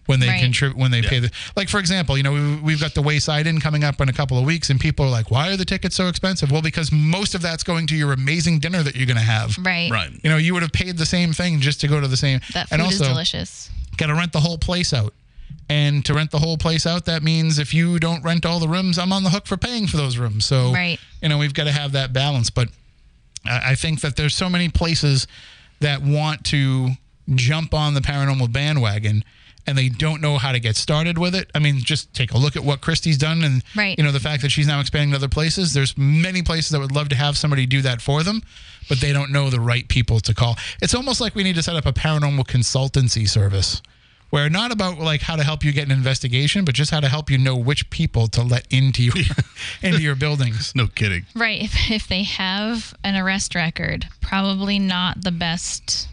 when they Right. contribute when they pay the like for example you know we, we've got the wayside inn coming up in a couple of weeks and people are like why are the tickets so expensive well because most of that's going to your amazing dinner that you're going to have Right. Right. you know you would have paid the same thing just to go to the same That food and also is delicious. got to rent the whole place out. And to rent the whole place out, that means if you don't rent all the rooms, I'm on the hook for paying for those rooms. So, Right. you know, we've got to have that balance. But I I think that there's so many places that want to jump on the paranormal bandwagon and they don't know how to get started with it. I mean, just take a look at what Christy's done and Right. you know the fact that she's now expanding to other places. There's many places that would love to have somebody do that for them, but they don't know the right people to call. It's almost like we need to set up a paranormal consultancy service where not about like how to help you get an investigation, but just how to help you know which people to let into your into your buildings. No kidding. Right. If, if they have an arrest record, probably not the best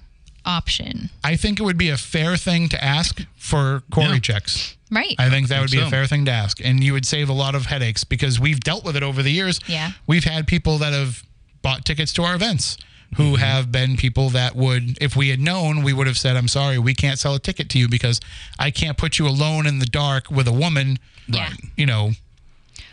option. I think it would be a fair thing to ask for CORI Yeah. checks. Right. I think that would be so. a fair thing to ask, and you would save a lot of headaches because we've dealt with it over the years. Yeah. we've had people that have bought tickets to our events who mm-hmm. have been people that would, if we had known, we would have said, "I'm sorry, we can't sell a ticket to you because I can't put you alone in the dark with a woman." Yeah. You know,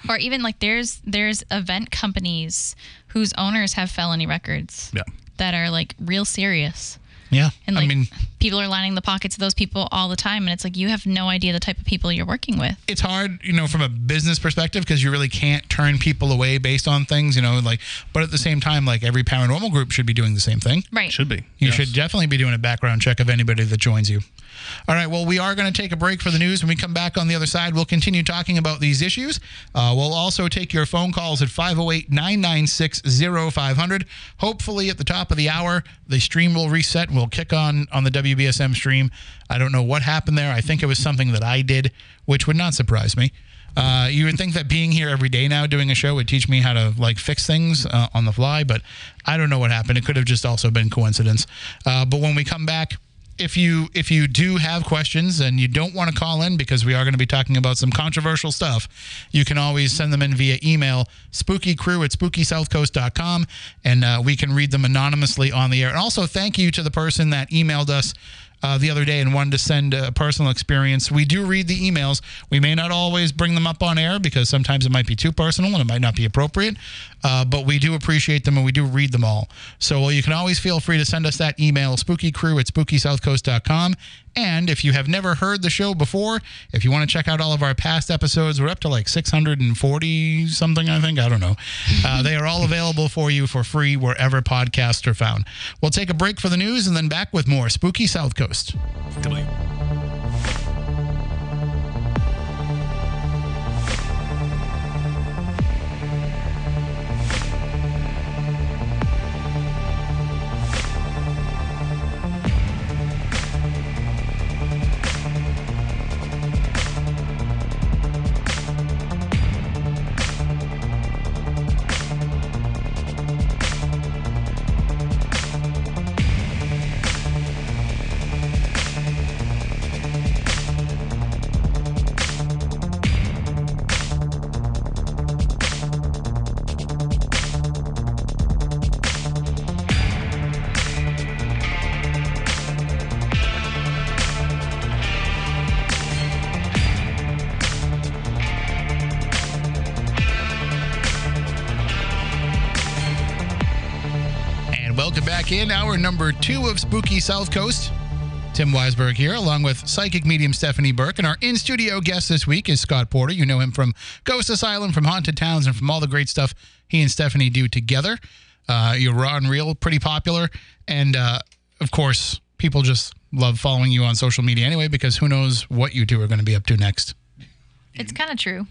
or even like there's there's event companies whose owners have felony records Yeah. that are like real serious. Yeah. And like I mean, people are lining the pockets of those people all the time and it's like you have no idea the type of people you're working with. it's hard, you know, from a business perspective because you really can't turn people away based on things, you know, like. But at the same time, like every paranormal group should be doing the same thing. Right. Should be. You Yes. should definitely be doing a background check of anybody that joins you. All right. Well, we are going to take a break for the news. When we come back on the other side, we'll continue talking about these issues. Uh, we'll also take your phone calls at 508 996 0500. Hopefully, at the top of the hour, the stream will reset we'll kick on on the WBSM stream. I don't know what happened there. I think it was something that I did, which would not surprise me. Uh, you would think that being here every day now doing a show would teach me how to like fix things uh, on the fly, but I don't know what happened. It could have just also been coincidence. Uh, but when we come back, if you if you do have questions and you don't want to call in because we are going to be talking about some controversial stuff, you can always send them in via email spookycrew at spookysouthcoast.com and uh, we can read them anonymously on the air. And also thank you to the person that emailed us uh, the other day and wanted to send a personal experience. We do read the emails. We may not always bring them up on air because sometimes it might be too personal and it might not be appropriate, uh, but we do appreciate them and we do read them all. So well, you can always feel free to send us that email, spookycrew at spookysouthcoast.com. And if you have never heard the show before, if you want to check out all of our past episodes, we're up to like 640 something, I think. I don't know. Uh, they are all available for you for free wherever podcasts are found. We'll take a break for the news and then back with more Spooky South Coast. And hour number two of Spooky South Coast. Tim Weisberg here, along with psychic medium Stephanie Burke. And our in studio guest this week is Scott Porter. You know him from Ghost Asylum, from Haunted Towns, and from all the great stuff he and Stephanie do together. Uh, you're raw and real, pretty popular. And uh, of course, people just love following you on social media anyway, because who knows what you two are going to be up to next. It's kind of true.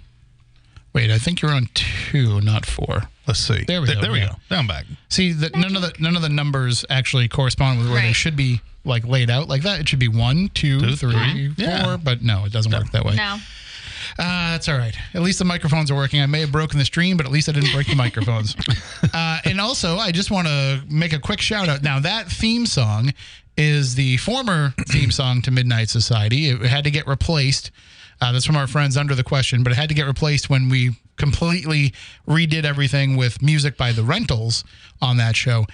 Wait, I think you're on two, not four. Let's see. There we Th- go, There we yeah. go. Now I'm back. See, that none of the none of the numbers actually correspond with where they should be like laid out like that. It should be one, two, Two, three, three. four, Yeah. but no, it doesn't work that way. No. Uh, that's all right. At least the microphones are working. I may have broken the stream, but at least I didn't break the microphones. Uh, and also, I just want to make a quick shout out. Now, that theme song is the former theme song to Midnight Society. It had to get replaced. Uh, that's from our friends Under the Question, but it had to get replaced when we completely redid everything with music by the Rentals on that show.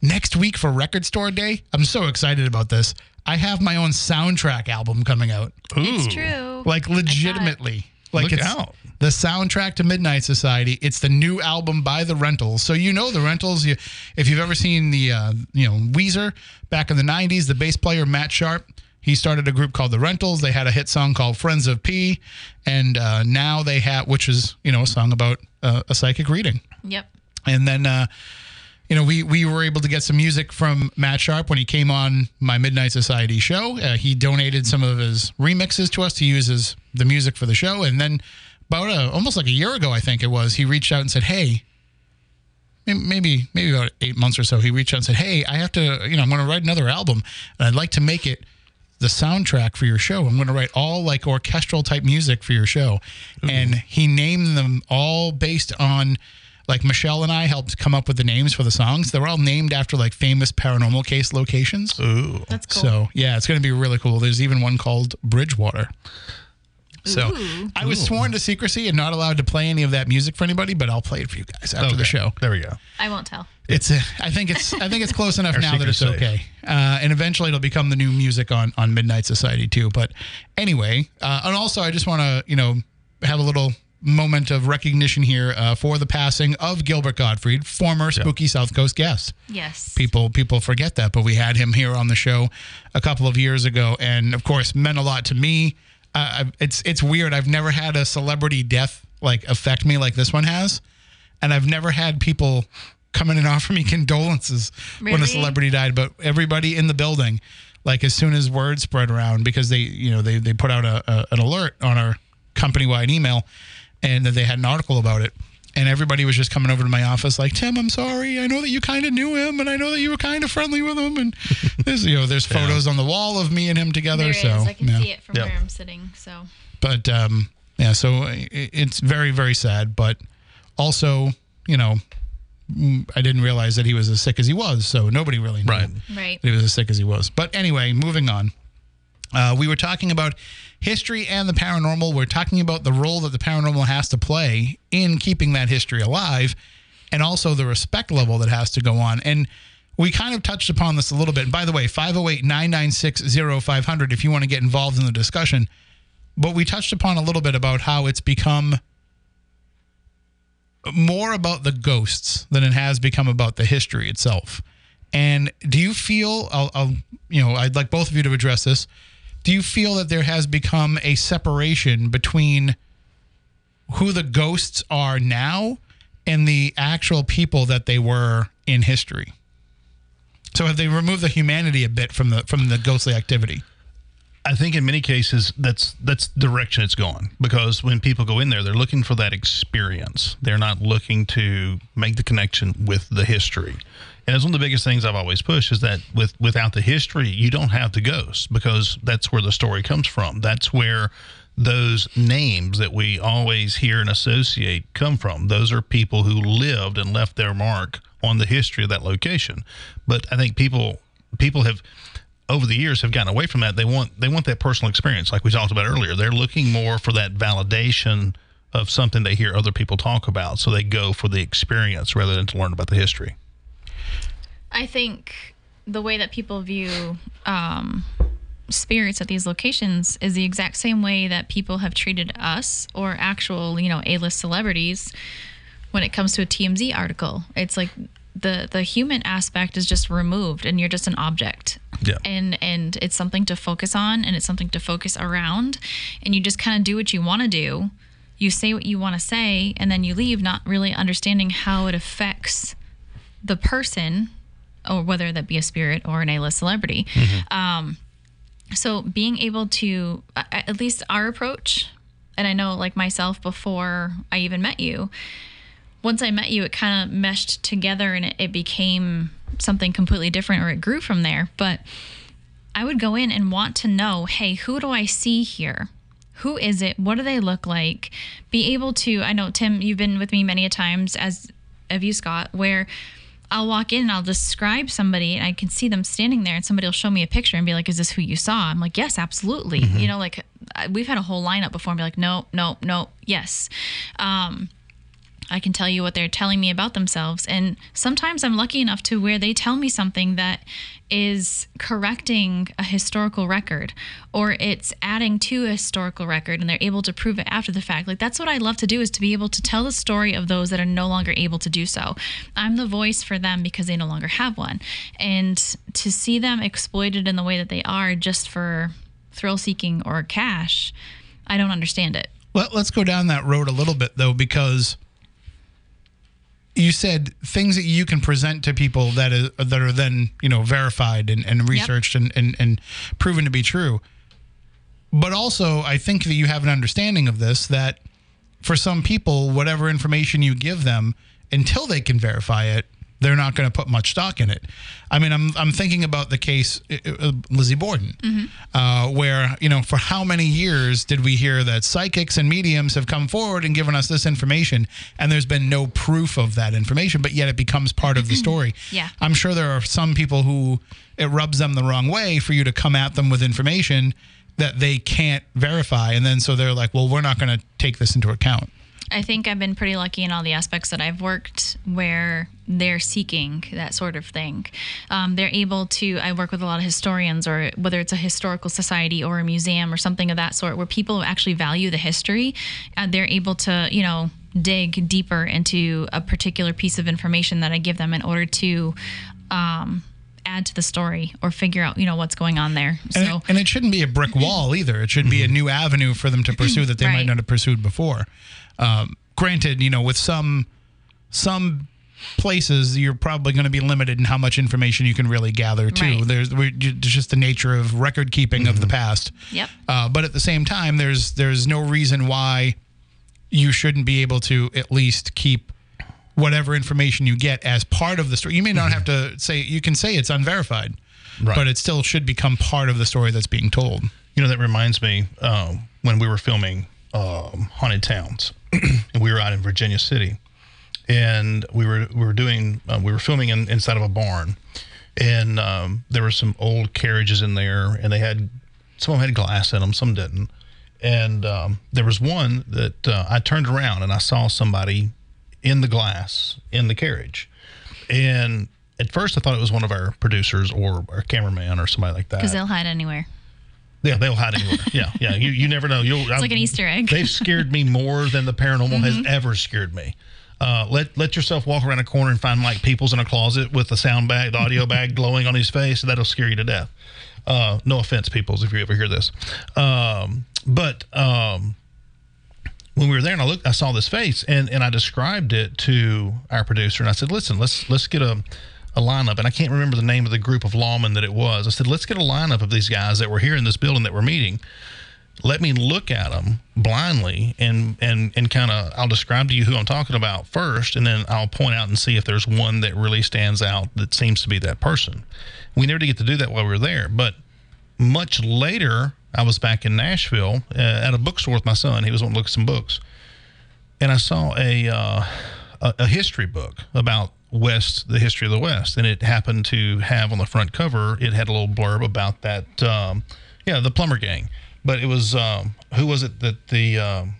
Next week for Record Store Day, I'm so excited about this. I have my own soundtrack album coming out It's true. like legitimately like Look it's out. the soundtrack to midnight society it's the new album by the rentals so you know the rentals you, if you've ever seen the uh, you know weezer back in the 90s the bass player matt sharp he started a group called the rentals they had a hit song called friends of p and uh, now they have which is you know a song about uh, a psychic reading Yep. and then uh, you know we we were able to get some music from Matt Sharp when he came on my Midnight Society show. Uh, he donated some of his remixes to us to use as the music for the show, and then about a, almost like a year ago, I think it was, he reached out and said, "Hey." Maybe maybe about eight months or so, he reached out and said, "Hey, I have to, you know, I'm going to write another album, and I'd like to make it the soundtrack for your show. I'm going to write all like orchestral type music for your show. And he named them all based on like Michelle and I helped come up with the names for the songs. They're all named after like famous paranormal case locations. Ooh. That's cool. So yeah, it's going to be really cool. There's even one called Bridgewater. So I was sworn to secrecy and not allowed to play any of that music for anybody, but I'll play it for you guys after the show. There we go. I won't tell. It's. uh, I think it's. I think it's close enough now that it's safe. okay. Uh, and eventually, it'll become the new music on on Midnight Society too. But anyway, uh, and also, I just want to you know have a little moment of recognition here uh, for the passing of Gilbert Gottfried, former Spooky South Coast guest. Yes. People people forget that, but we had him here on the show a couple of years ago, and of course, meant a lot to me. Uh, I- it's it's weird. I've never had a celebrity death like affect me like this one has, and I've never had people come in and offer me condolences when a celebrity died. But everybody in the building, like as soon as word spread around, because they you know they they put out a, a an alert on our company wide email, and that they had an article about it. And everybody was just coming over to my office like, Tim, I'm sorry. I know that you kind of knew him, and I know that you were kind of friendly with him. And there's, you know, there's photos on the wall of me and him together. There is. so I can yeah. see it from Yep. where I'm sitting. So But um, yeah, so i- it's very, very sad. But also, you know, mm, I didn't realize that he was as sick as he was. So nobody really knew Right. right. he was as sick as he was. But anyway, moving on. Uh, we were talking about history and the paranormal. We're talking about the role that the paranormal has to play in keeping that history alive and also the respect level that has to go on. And we kind of touched upon this a little bit. And by the way, 508 996 0500 if you want to get involved in the discussion. But we touched upon a little bit about how it's become more about the ghosts than it has become about the history itself. And do you feel? I'll, I'll, you know, I'd like both of you to address this. Do you feel that there has become a separation between who the ghosts are now and the actual people that they were in history? So have they removed the humanity a bit from the from the ghostly activity? I think in many cases that's that's the direction it's going because when people go in there, they're looking for that experience. They're not looking to make the connection with the history. And it's one of the biggest things I've always pushed is that with without the history, you don't have the ghosts because that's where the story comes from. That's where those names that we always hear and associate come from. Those are people who lived and left their mark on the history of that location. But I think people people have over the years have gotten away from that. They want they want that personal experience, like we talked about earlier. They're looking more for that validation of something they hear other people talk about, so they go for the experience rather than to learn about the history. I think the way that people view um, spirits at these locations is the exact same way that people have treated us or actual, you know, A-list celebrities when it comes to a TMZ article. It's like the the human aspect is just removed and you're just an object. Yeah. And and it's something to focus on and it's something to focus around and you just kind of do what you want to do. You say what you want to say and then you leave not really understanding how it affects the person or whether that be a spirit or an A-list celebrity. Um, so being able to at least our approach and i know like myself before i even met you once i met you it kind of meshed together and it, it became something completely different or it grew from there but i would go in and want to know hey who do i see here who is it what do they look like be able to i know tim you've been with me many a times as of you scott where I'll walk in and I'll describe somebody and I can see them standing there and somebody will show me a picture and be like, is this who you saw? I'm like, yes, absolutely. You know, like we've had a whole lineup before and be like, no, no, no, yes. Um, I can tell you what they're telling me about themselves. And sometimes I'm lucky enough to where they tell me something that is correcting a historical record or it's adding to a historical record and they're able to prove it after the fact. Like that's what I love to do is to be able to tell the story of those that are no longer able to do so. I'm the voice for them because they no longer have one. And to see them exploited in the way that they are just for thrill seeking or cash, I don't understand it. Let, let's go down that road a little bit though, because you said things that you can present to people that is that are then you know verified and, and researched and, and and proven to be true. But also, I think that you have an understanding of this that for some people, whatever information you give them, until they can verify it, they're not going to put much stock in it. I mean, I'm I'm thinking about the case uh, uh, Lizzie Borden, uh, where you know for how many years did we hear that psychics and mediums have come forward and given us this information, and there's been no proof of that information, but yet it becomes part of the story. Yeah. I'm sure there are some people who it rubs them the wrong way for you to come at them with information that they can't verify, and then so they're like, well, we're not going to take this into account. I think I've been pretty lucky in all the aspects that I've worked where they're seeking that sort of thing. Um, they're able to, I work with a lot of historians, or whether it's a historical society or a museum or something of that sort, where people actually value the history, and they're able to, you know, dig deeper into a particular piece of information that I give them in order to. Um, add to the story or figure out you know what's going on there And, so it, and it shouldn't be a brick wall either. It should be a new avenue for them to pursue that they might not have pursued before. Um, granted, you know, with some some places, you're probably going to be limited in how much information you can really gather too. Right. There's we- it's just the nature of record keeping of the past. Yep. Uh, but at the same time, there's there's no reason why you shouldn't be able to at least keep whatever information you get as part of the story. You may not have to say you can say it's unverified, Right. but it still should become part of the story that's being told. You know, that reminds me um, when we were filming um, Haunted Towns, we were out in Virginia City, and we were we were doing uh, we were filming in, inside of a barn, and um, there were some old carriages in there, and they had some of them had glass in them, some didn't, and um, there was one that uh, I turned around and I saw somebody in the glass in the carriage, and at first I thought it was one of our producers or our cameraman or somebody like that. because they'll hide anywhere Yeah, they'll hide anywhere. yeah, yeah. You you never know. You'll. it's like an easter egg They've scared me more than the paranormal has ever scared me. Uh, let let yourself walk around a corner and find Mike Peoples in a closet with the sound bag, the audio bag glowing on his face. That'll scare you to death. Uh, no offense, peoples, if you ever hear this. Um, but um, when we were there and I looked, I saw this face and, and I described it to our producer and I said, listen, let's let's get a, a lineup. And I can't remember the name of the group of lawmen that it was. I said, let's get a lineup of these guys that were here in this building that we're meeting. Let me look at them blindly and and and kind of I'll describe to you who I'm talking about first, and then I'll point out and see if there's one that really stands out that seems to be that person. We never did get to do that while we were there, but much later, I was back in Nashville uh, at a bookstore with my son. He was wanting to look at some books, and I saw a, uh, a a history book about West, the history of the West, and it happened to have on the front cover. It had a little blurb about that, um, yeah, the Plummer gang. But it was um, who was it that the um,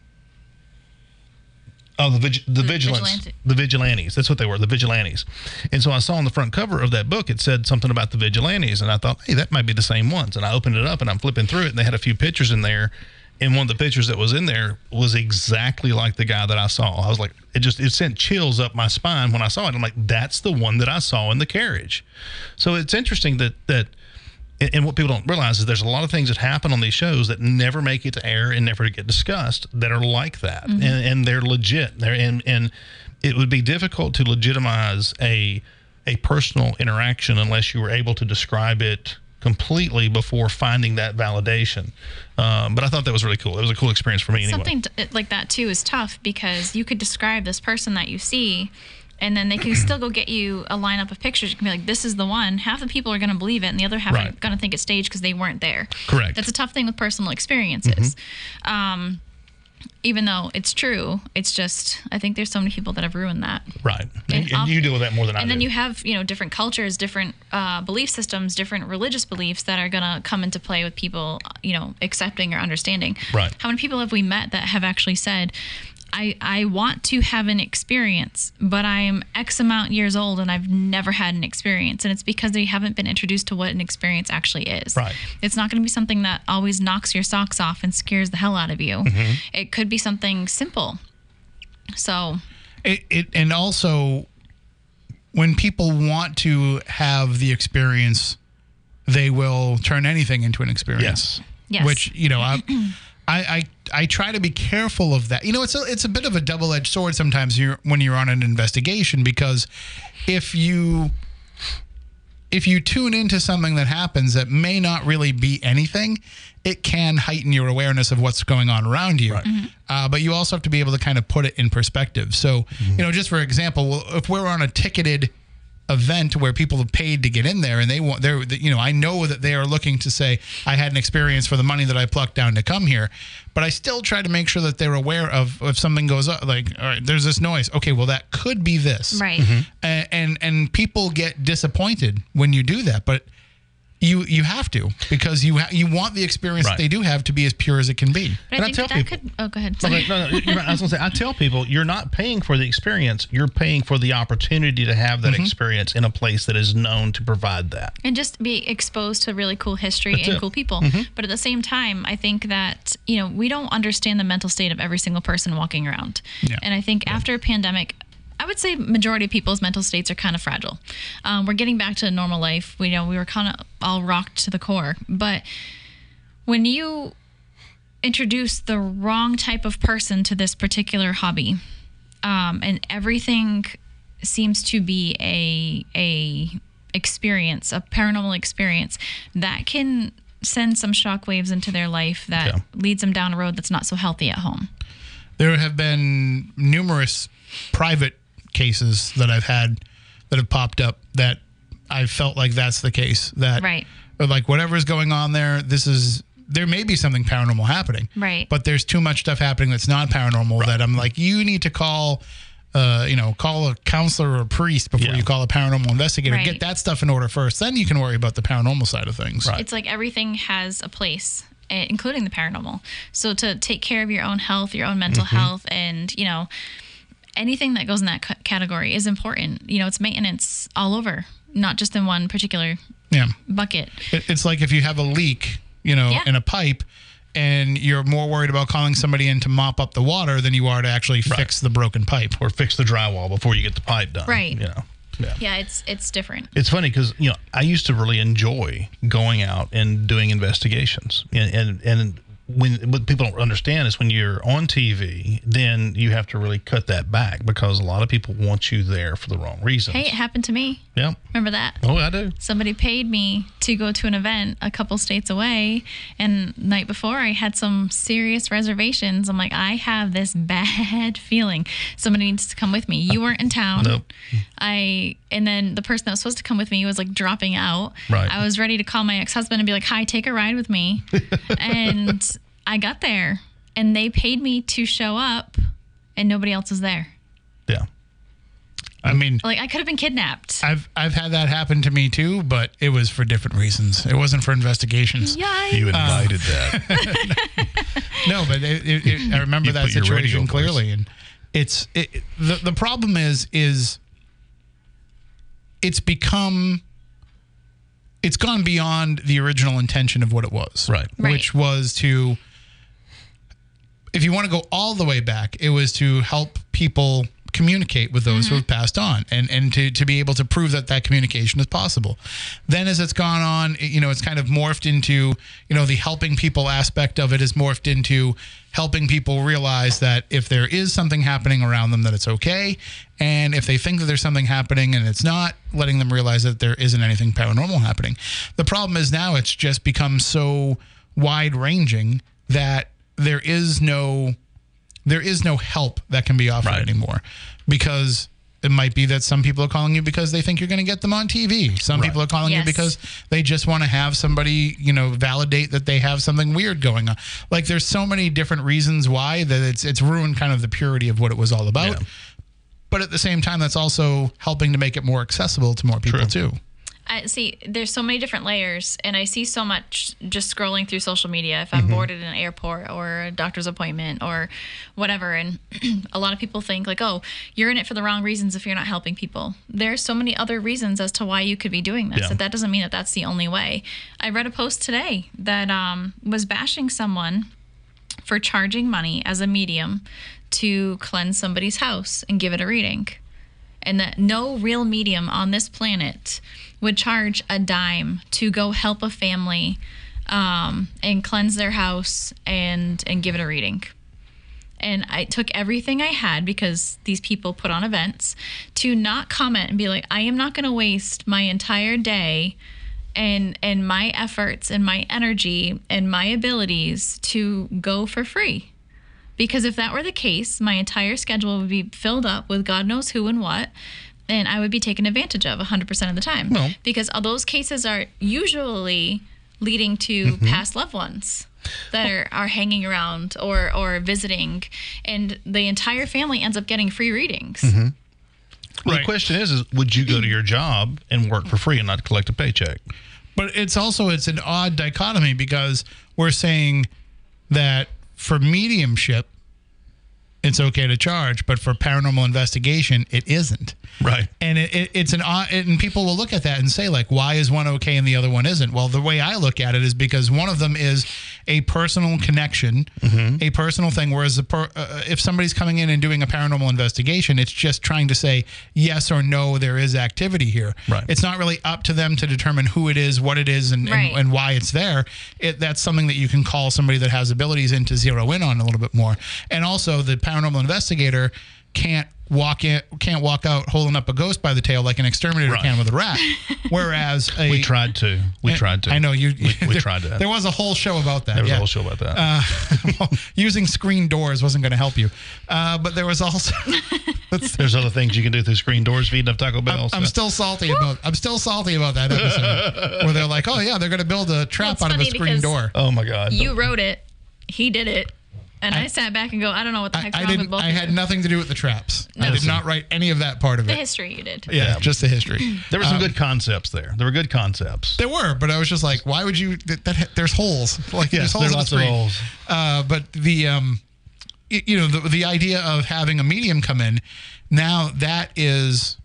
Oh, the vig- the, vigilance, vigilante. the vigilantes. That's what they were, the vigilantes. And so I saw on the front cover of that book it said something about the vigilantes, and I thought, hey, that might be the same ones. And I opened it up and I'm flipping through it, and they had a few pictures in there. And one of the pictures that was in there was exactly like the guy that I saw. I was like, it just it sent chills up my spine when I saw it. I'm like, that's the one that I saw in the carriage. So it's interesting that that and, what people don't realize is there's a lot of things that happen on these shows that never make it to air and never get discussed that are like that, mm-hmm. and, and they're legit. They're and and it would be difficult to legitimize a a personal interaction unless you were able to describe it completely before finding that validation. Um, but I thought that was really cool. It was a cool experience for me anyway. Something t- like that too is tough because you could describe this person that you see, and then they can still go get you a lineup of pictures. You can be like, "This is the one." Half the people are going to believe it, and the other half are going to think it's staged because they weren't there. Correct. That's a tough thing with personal experiences. Um, even though it's true, it's just I think there's so many people that have ruined that. right. And And, and you deal with that more than I and do. then you have you know different cultures different uh, belief systems different religious beliefs that are going to come into play with people you know accepting or understanding Right. how many people have we met that have actually said I, I want to have an experience, but I'm X amount years old and I've never had an experience. And it's because they haven't been introduced to what an experience actually is. Right. It's not going to be something that always knocks your socks off and scares the hell out of you. Mm-hmm. It could be something simple. So, It, it and also when people want to have the experience, they will turn anything into an experience. Yes. yes. Which you know, I, I I I try to be careful of that. You know, it's a it's a bit of a double edged sword sometimes you're, when you're on an investigation because if you if you tune into something that happens that may not really be anything, it can heighten your awareness of what's going on around you. Uh, but you also have to be able to kind of put it in perspective. So, you know, just for example, if we're on a ticketed event where people have paid to get in there and they want they're you know I know that they are looking to say I had an experience for the money that I plucked down to come here. But I still try to make sure that they're aware of if something goes up like all right there's this noise. Okay well that could be this. Right. Mm-hmm. and and, and people get disappointed when you do that but you you have to because you ha- you want the experience Right. that they do have to be as pure as it can be But And I I tell that, that people- could. Oh, go ahead. No, Sorry. no, no, right. I was going to say, I tell people you're not paying for the experience. You're paying for the opportunity to have that mm-hmm. experience in a place that is known to provide that. and just be exposed to really cool history That's and it. cool people. Mm-hmm. But at the same time, I think that you know we don't understand the mental state of every single person walking around. Yeah. And I think after a pandemic. I would say majority of people's mental states are kind of fragile. Um, we're getting back to normal life. We know we were kind of all rocked to the core, but when you introduce the wrong type of person to this particular hobby, um, and everything seems to be a a experience, a paranormal experience that can send some shockwaves into their life that Yeah. leads them down a road that's not so healthy at home. there have been numerous private cases that I've had that have popped up that I felt like that's the case. That Right. or like whatever's going on there, this is there may be something paranormal happening. Right. But there's too much stuff happening that's not paranormal that I'm like, you need to call uh, you know, call a counselor or a priest before Yeah. you call a paranormal investigator. Right. Get that stuff in order first. Then you can worry about the paranormal side of things. Right. It's like everything has a place, including the paranormal. So to take care of your own health, your own mental health, and you know anything that goes in that c- category is important. You know, it's maintenance all over, not just in one particular Yeah. bucket. It- It's like if you have a leak, you know, Yeah. in a pipe, and you're more worried about calling somebody in to mop up the water than you are to actually fix the broken pipe. Or fix the drywall before you get the pipe done. Right. You know. Yeah, it's it's different. It's funny because you know I used to really enjoy going out and doing investigations, and and, and when what people don't understand is when you're on TV, then you have to really cut that back because a lot of people want you there for the wrong reasons. Hey, it happened to me. yeah. Remember that? Oh, I do. Somebody paid me to go to an event a couple states away, and night before I had some serious reservations. I'm like, I have this bad feeling. Somebody needs to come with me. You weren't in town. Nope. I and then the person that was supposed to come with me was like dropping out. Right. I was ready to call my ex husband and be like, "Hi, take a ride with me," and I got there, and they paid me to show up, and nobody else was there. Yeah. I mean, Like I could have been kidnapped. I've I've had that happen to me too, but it was for different reasons. It wasn't for investigations. Yikes. You um, invited that. No, but it, it, it, I remember You that put your radio situation clearly, and it's it, it- the the problem is is it's become it's gone beyond the original intention of what it was, Right. Right. Which was to, if you want to go all the way back, it was to help people communicate with those who mm-hmm. have passed on and and to, to be able to prove that that communication is possible. Then as it's gone on it- you know it's kind of morphed into you know the helping people aspect of it is morphed into helping people realize that if there is something happening around them that it's okay. And if they think that there's something happening and it's not letting them realize that there isn't anything paranormal happening. The problem is now it's just become so wide ranging that there is no there is no help that can be offered Right. anymore because it might be that some people are calling you because they think you're going to get them on TV. Some people are calling Yes. you because they just want to have somebody, you know, validate that they have something weird going on. Like there's so many different reasons why that it's it's ruined kind of the purity of what it was all about. Yeah. But at the same time that's also helping to make it more accessible to more people True. too. I see there's so many different layers and I see so much just scrolling through social media. If I'm bored at an airport or a doctor's appointment or whatever and a lot of people think like oh you're in it for the wrong reasons if you're not helping people. There's so many other reasons as to why you could be doing this Yeah. that that doesn't mean that that's the only way. I read a post today that um, was bashing someone for charging money as a medium to cleanse somebody's house and give it a reading and that no real medium on this planet would charge a dime to go help a family um, and cleanse their house and and give it a reading. And I took everything I had because these people put on events to not comment and be like, I am not going to waste my entire day and and my efforts and my energy and my abilities to go for free. Because if that were the case, my entire schedule would be filled up with God knows who and what, and I would be taken advantage of 100% of the time. Well- because all those cases are usually leading to mm-hmm. past loved ones that are, are hanging around or, or visiting, and the entire family ends up getting free readings. Mm-hmm. Well, the question is, is would you go to your job and work for free and not collect a paycheck? But it's also it's an odd dichotomy because we're saying that for mediumship it's okay to charge, but for paranormal investigation it isn't. Right. And it, it, it's an uh, odd, and people will look at that and say like, why is one okay and the other one isn't? Well, the way I look at it is because one of them is a personal connection, mm-hmm. a personal thing. Whereas the per, uh, uh, if somebody's coming in and doing a paranormal investigation, it's just trying to say yes or no, there is activity here. Right. It's not really up to them to determine who it is, what it is, and, Right. and, and why it's there. It, that's something that you can call somebody that has abilities in to zero in on a little bit more. And also, the paranormal investigator can't walk in, can't walk out holding up a ghost by the tail like an exterminator Right. can with a rat. Whereas a, We tried to. We tried to. I know you. We, we there- tried to. There was a whole show about that. There was yeah. a whole show about that. Uh, well, using screen doors wasn't going to help you, uh, but there was also. that's, There's other things you can do through screen doors, feeding up Taco Bell. I'm so- still salty about. I'm still salty about that episode where they're like, "Oh yeah, they're going to build a trap it's out of a screen door." oh my god. You wrote it, he did it, and I, sat back and go, I don't know what the I, heck's I wrong with didn't. both I of had you. nothing to do with the traps. I did not write any of that part of The it. The history you did. Yeah, Yeah. just the history. there were some good concepts there. There were good concepts. There were, but I was just like, why would you? That, that there's holes. Like Yes, there's holes there are in the lots of holes. Uh, but the um, y- you know, the the idea of having a medium come in now that is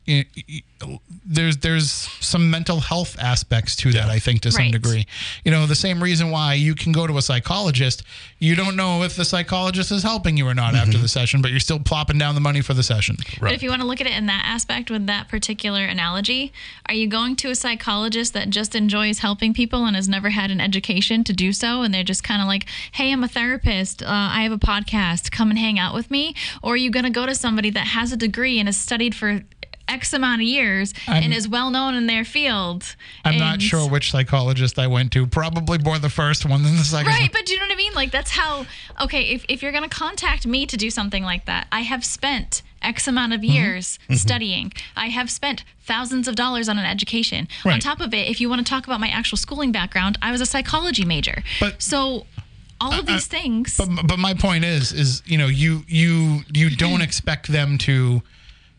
there's there's some mental health aspects to that. I think to some Right. degree. You know, the same reason why you can go to a psychologist, you don't know if the psychologist is helping you or not after the session, but you're still plopping down the money for the session. But if you want to look at it in that aspect with that particular analogy, are you going to a psychologist that just enjoys helping people and has never had an education to do so? And they're just kind of like, hey, I'm a therapist. Uh, I have a podcast. Come and hang out with me. Or are you going to go to somebody that has a degree and has studied for X amount of years I'm- and is well known in their field? I'm not sure which psychologist I went to. Probably more the first one than the second. Right, one. but do you know what I mean? Like that's how okay, if, if you're gonna contact me to do something like that, I have spent X amount of Mm-hmm. years studying. I have spent thousands of dollars on an education. On top of it, if you want to talk about my actual schooling background, I was a psychology major. But- so all of these things But, but my point is, is you know, you you you don't expect them to,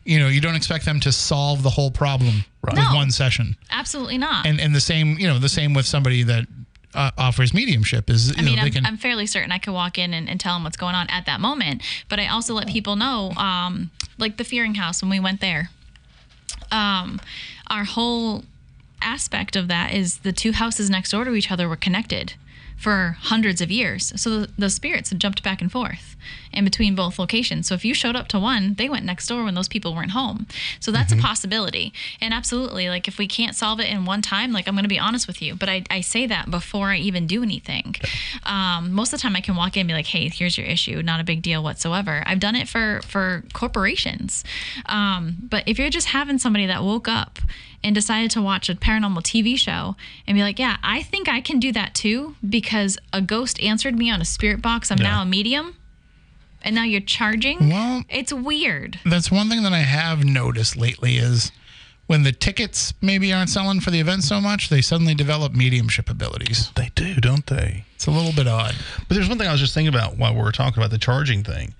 you know, you don't expect them to solve the whole problem with No. one session. absolutely not. And and the same, you know, the same with somebody that uh, offers mediumship is, you I mean, know, they I'm, can. I'm fairly certain I could walk in and, and tell them what's going on at that moment. But I also let people know, um, like the Fearing House when we went there. Um, our whole aspect of that is the two houses next door to each other were connected for hundreds of years. So the, the spirits had jumped back and forth in between both locations. So if you showed up to one, they went next door when those people weren't home. So that's a possibility. And absolutely, like if we can't solve it in one time, like I'm going to be honest with you, but I, I say that before I even do anything. Um, most of the time I can walk in and be like, hey, here's your issue. Not a big deal whatsoever. I've done it for, for corporations. Um, but if you're just having somebody that woke up and decided to watch a paranormal TV show and be like, yeah, I think I can do that too because a ghost answered me on a spirit box. I'm now a medium. And now you're charging. Well- it's weird. that's one thing that I have noticed lately is when the tickets maybe aren't selling for the event so much, they suddenly develop mediumship abilities. They do, don't they? It's a little bit odd. But there's one thing I was just thinking about while we were talking about the charging thing.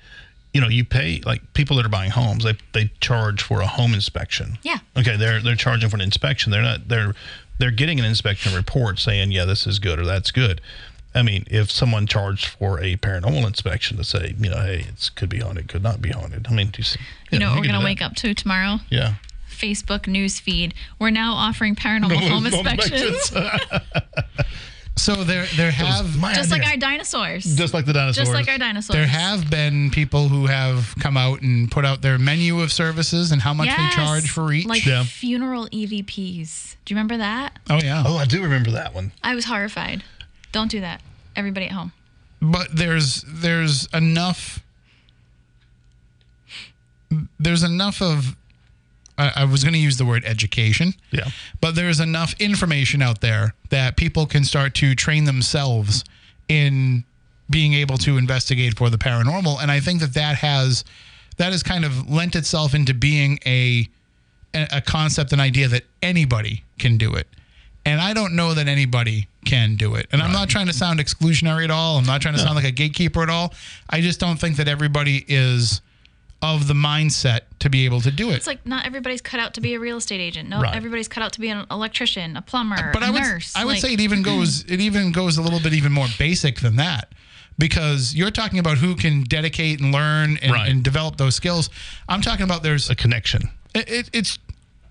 You know, you pay like people that are buying homes, they they charge for a home inspection. Yeah. Okay, they're they're charging for an inspection. They're not they're they're getting an inspection report saying, yeah, this is good or that's good. I mean, if someone charged for a paranormal inspection to say, you know, hey, it could be haunted, could not be haunted. I mean, do you, see, You know what we're gonna wake up to tomorrow? Yeah. Facebook news feed. We're now offering paranormal home inspections. So there there have My Just like our dinosaurs. just like the dinosaurs. Just like our dinosaurs. there have been people who have come out and put out their menu of services and how much Yes. they charge for each. Like Yeah. funeral EVPs. Do you remember that? oh yeah. Oh, I do remember that one. I was horrified. Don't do that. Everybody at home. but there's there's enough there's enough of I, I was going to use the word education. Yeah. but there's enough information out there that people can start to train themselves in being able to investigate for the paranormal. And i think that that has that has kind of lent itself into being a a a concept an idea that anybody can do it. And i don't know that anybody can do it. And i'm not trying to sound exclusionary at all. I'm not trying to sound like a gatekeeper at all. I just don't think that everybody is of the mindset to be able to do it It's like not everybody's cut out to be a real estate agent. No, Right. everybody's cut out to be an electrician, a plumber, but a I would, nurse. I would Like, say it even goes it even goes a little bit even more basic than that because you're talking about who can dedicate and learn and, Right. and develop those skills. I'm talking about there's A connection. it, it, it's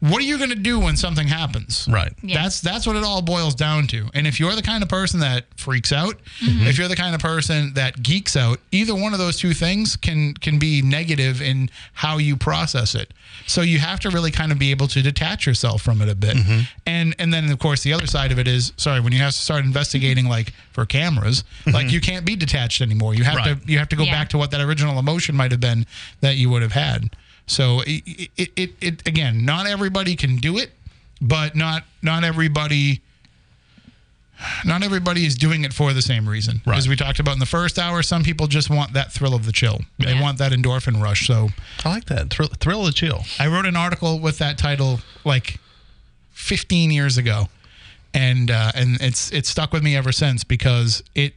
what are you going to do when something happens? Right. Yeah. That's that's what it all boils down to. And if you're the kind of person that freaks out, Mm-hmm. if you're the kind of person that geeks out, either one of those two things can can be negative in how you process it. So you have to really kind of be able to detach yourself from it a bit. Mm-hmm. And and then of course the other side of it is sorry, when you have to start investigating like for cameras, like you can't be detached anymore. You have Mm-hmm. Right. to you have to go Yeah. back to what that original emotion might have been that you would have had. So it, it, it, it again, not everybody can do it, but not not everybody not everybody is doing it for the same reason. Right. As we talked about in the first hour, some people just want that thrill of the chill. They want that endorphin rush. So I like that. Thrill, thrill of the chill. I wrote an article with that title like 15 years ago, and uh, and it's it's stuck with me ever since because it.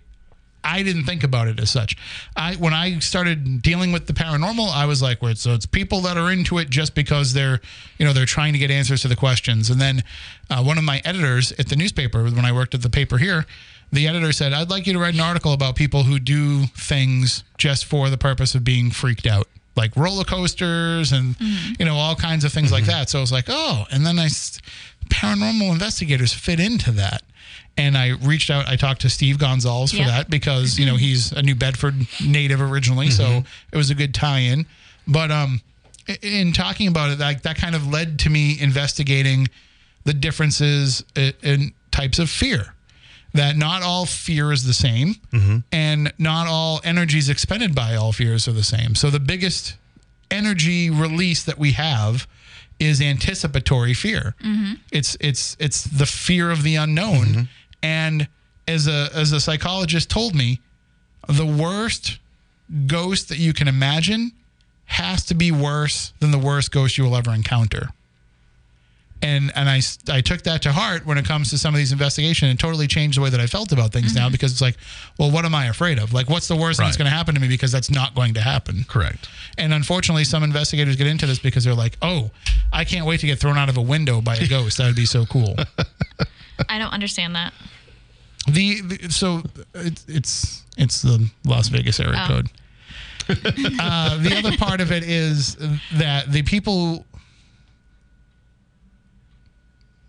I didn't think about it as such. I when I started dealing with the paranormal, I was like, "Wait, so it's people that are into it just because they're, you know, they're trying to get answers to the questions." And then uh, one of my editors at the newspaper, when I worked at the paper here, the editor said, "I'd like you to write an article about people who do things just for the purpose of being freaked out." like roller coasters and you know all kinds of things like that. So I was like, oh, and then I paranormal investigators fit into that. And I reached out. I talked to Steve Gonsalves for Yeah. that because you know he's a New Bedford native originally, so mm-hmm. it was a good tie-in. But um, in talking about it, like that kind of led to me investigating the differences in types of fear. That not all fear is the same, mm-hmm. and not all energies expended by all fears are the same. So the biggest energy release that we have is anticipatory fear. Mm-hmm. It's it's it's the fear of the unknown. And as a as a psychologist told me, the worst ghost that you can imagine has to be worse than the worst ghost you will ever encounter. And and I, I took that to heart when it comes to some of these investigations and totally changed the way that I felt about things now mm-hmm. because it's like, well, what am I afraid of? Like, what's the worst thing that's going to happen to me because that's not going to happen. Correct. And unfortunately, some investigators get into this because they're like, "Oh, I can't wait to get thrown out of a window by a ghost. That would be so cool." I don't understand that. the, the so it's it's it's the Las Vegas area Oh. code. uh, the other part of it is that the people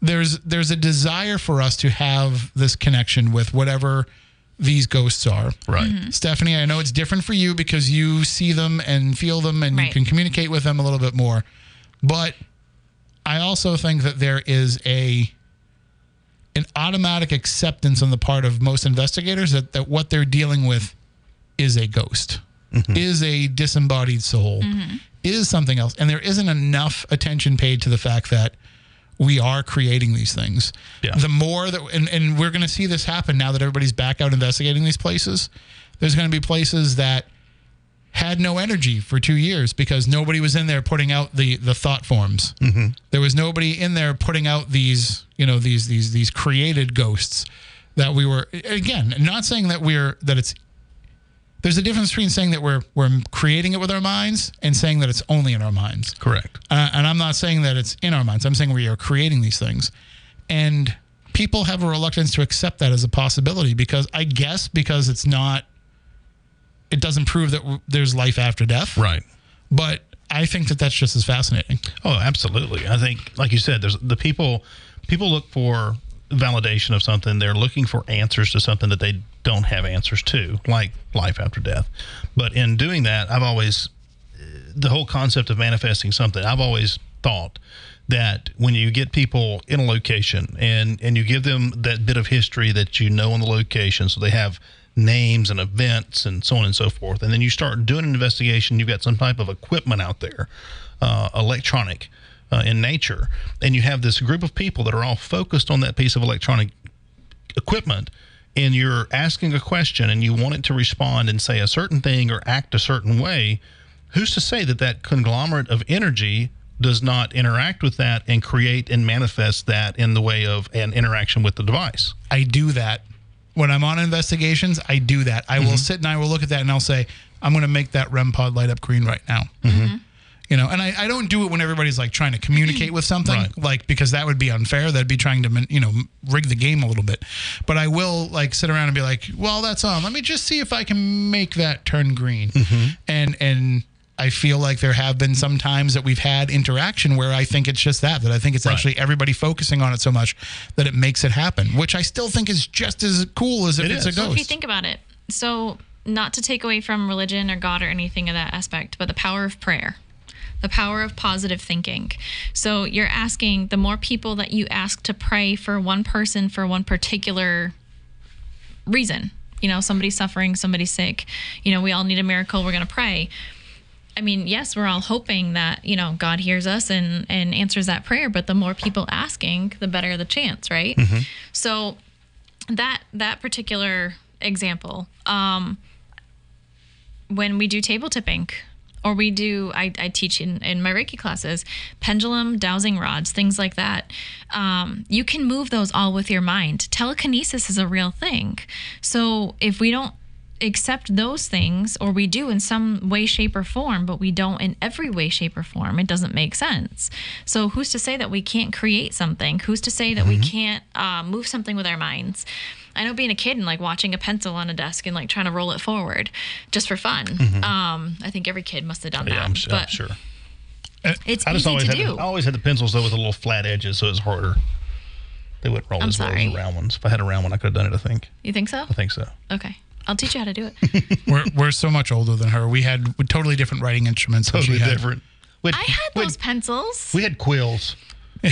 there's there's a desire for us to have this connection with whatever these ghosts are. Right. Stephanie, I know it's different for you because you see them and feel them and you can communicate with them a little bit more. But I also think that there is a an automatic acceptance on the part of most investigators that, that what they're dealing with is a ghost, mm-hmm. is a disembodied soul, mm-hmm. is something else. And there isn't enough attention paid to the fact that we are creating these things. Yeah. The more that, and, and we're going to see this happen now that everybody's back out investigating these places. There's going to be places that had no energy for two years because nobody was in there putting out the the thought forms. Mm-hmm. There was nobody in there putting out these you know these these these created ghosts that we were again not saying that we're that it's there's a difference between saying that we're we're creating it with our minds and saying that it's only in our minds. Correct. Uh, and I'm not saying that it's in our minds. I'm saying we are creating these things. And people have a reluctance to accept that as a possibility because I guess because it's not, it doesn't prove that there's life after death. Right. But I think that that's just as fascinating. Oh, absolutely. I think, like you said, there's the people. People look for validation of something. They're looking for answers to something that they don't have answers to, like life after death. But in doing that, I've always eh, the whole concept of manifesting something. I've always thought that when you get people in a location and and you give them that bit of history that you know on the location, so they have names and events and so on and so forth, and then you start doing an investigation. You've got some type of equipment out there, uh, electronic. Uh, in nature, and you have this group of people that are all focused on that piece of electronic equipment and you're asking a question and you want it to respond and say a certain thing or act a certain way, who's to say that that conglomerate of energy does not interact with that and create and manifest that in the way of an interaction with the device? I do that. When I'm on investigations, I do that. I will mm-hmm. sit and I will look at that and I'll say, I'm going to make that REM pod light up green right now. Mm-hmm. Mm-hmm. You know, and I, I don't do it when everybody's like trying to communicate with something, Right. like because that would be unfair. That'd be trying to, you know, rig the game a little bit. But I will like sit around and be like, well, that's on. Let me just see if I can make that turn green. And and I feel like there have been some times that we've had interaction where I think it's just that. That I think it's Right. actually everybody focusing on it so much that it makes it happen, which I still think is just as cool as if It it's is. a Well, ghost. If you think about it, so not to take away from religion or God or anything of that aspect, but the power of prayer, the power of positive thinking. So you're asking the more people that you ask to pray for one person for one particular reason. You know, somebody's suffering, somebody's sick. You know, we all need a miracle. We're going to pray. I mean, yes, we're all hoping that, you know, God hears us and, and answers that prayer, but the more people asking, the better the chance, right? So that that particular example, um, when we do table tipping, or we do, I, I teach in, in my Reiki classes, pendulum, dowsing rods, things like that. Um, you can move those all with your mind. Telekinesis is a real thing. So if we don't accept those things, or we do in some way, shape, or form, but we don't in every way, shape, or form, it doesn't make sense. So who's to say that we can't create something? Who's to say that we can't uh, move something with our minds? I know being a kid and like watching a pencil on a desk and like trying to roll it forward just for fun. Um, I think every kid must have done Mm-hmm. Yeah. I'm, su- I'm sure. it's I just easy always to had do. The, I always had the pencils though with the little flat edges, so it's harder. They wouldn't roll I'm as well as the round ones. If I had a round one, I could have done it. I think. You think so? I think so. Okay. I'll teach you how to do it. we're we're so much older than her. We had totally different writing instruments. than Totally she had. different. I had we those pencils. we had quills.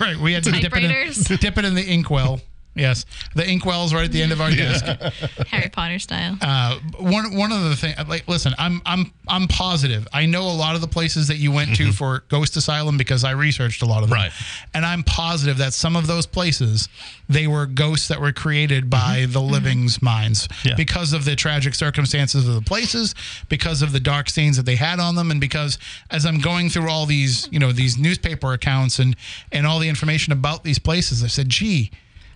right. We had to dip it, in, Typewriters. dip it in the inkwell. Yes, the inkwell's right at the end of our desk. Harry Potter style. Uh, one one of the things, like, listen, I'm I'm I'm positive. I know a lot of the places that you went to mm-hmm. for Ghost Asylum because I researched a lot of them, Right. and I'm positive that some of those places they were ghosts that were created by mm-hmm. the mm-hmm. living's minds Yeah. because of the tragic circumstances of the places, because of the dark stains that they had on them, and because as I'm going through all these, you know, these newspaper accounts and and all the information about these places, I said, gee.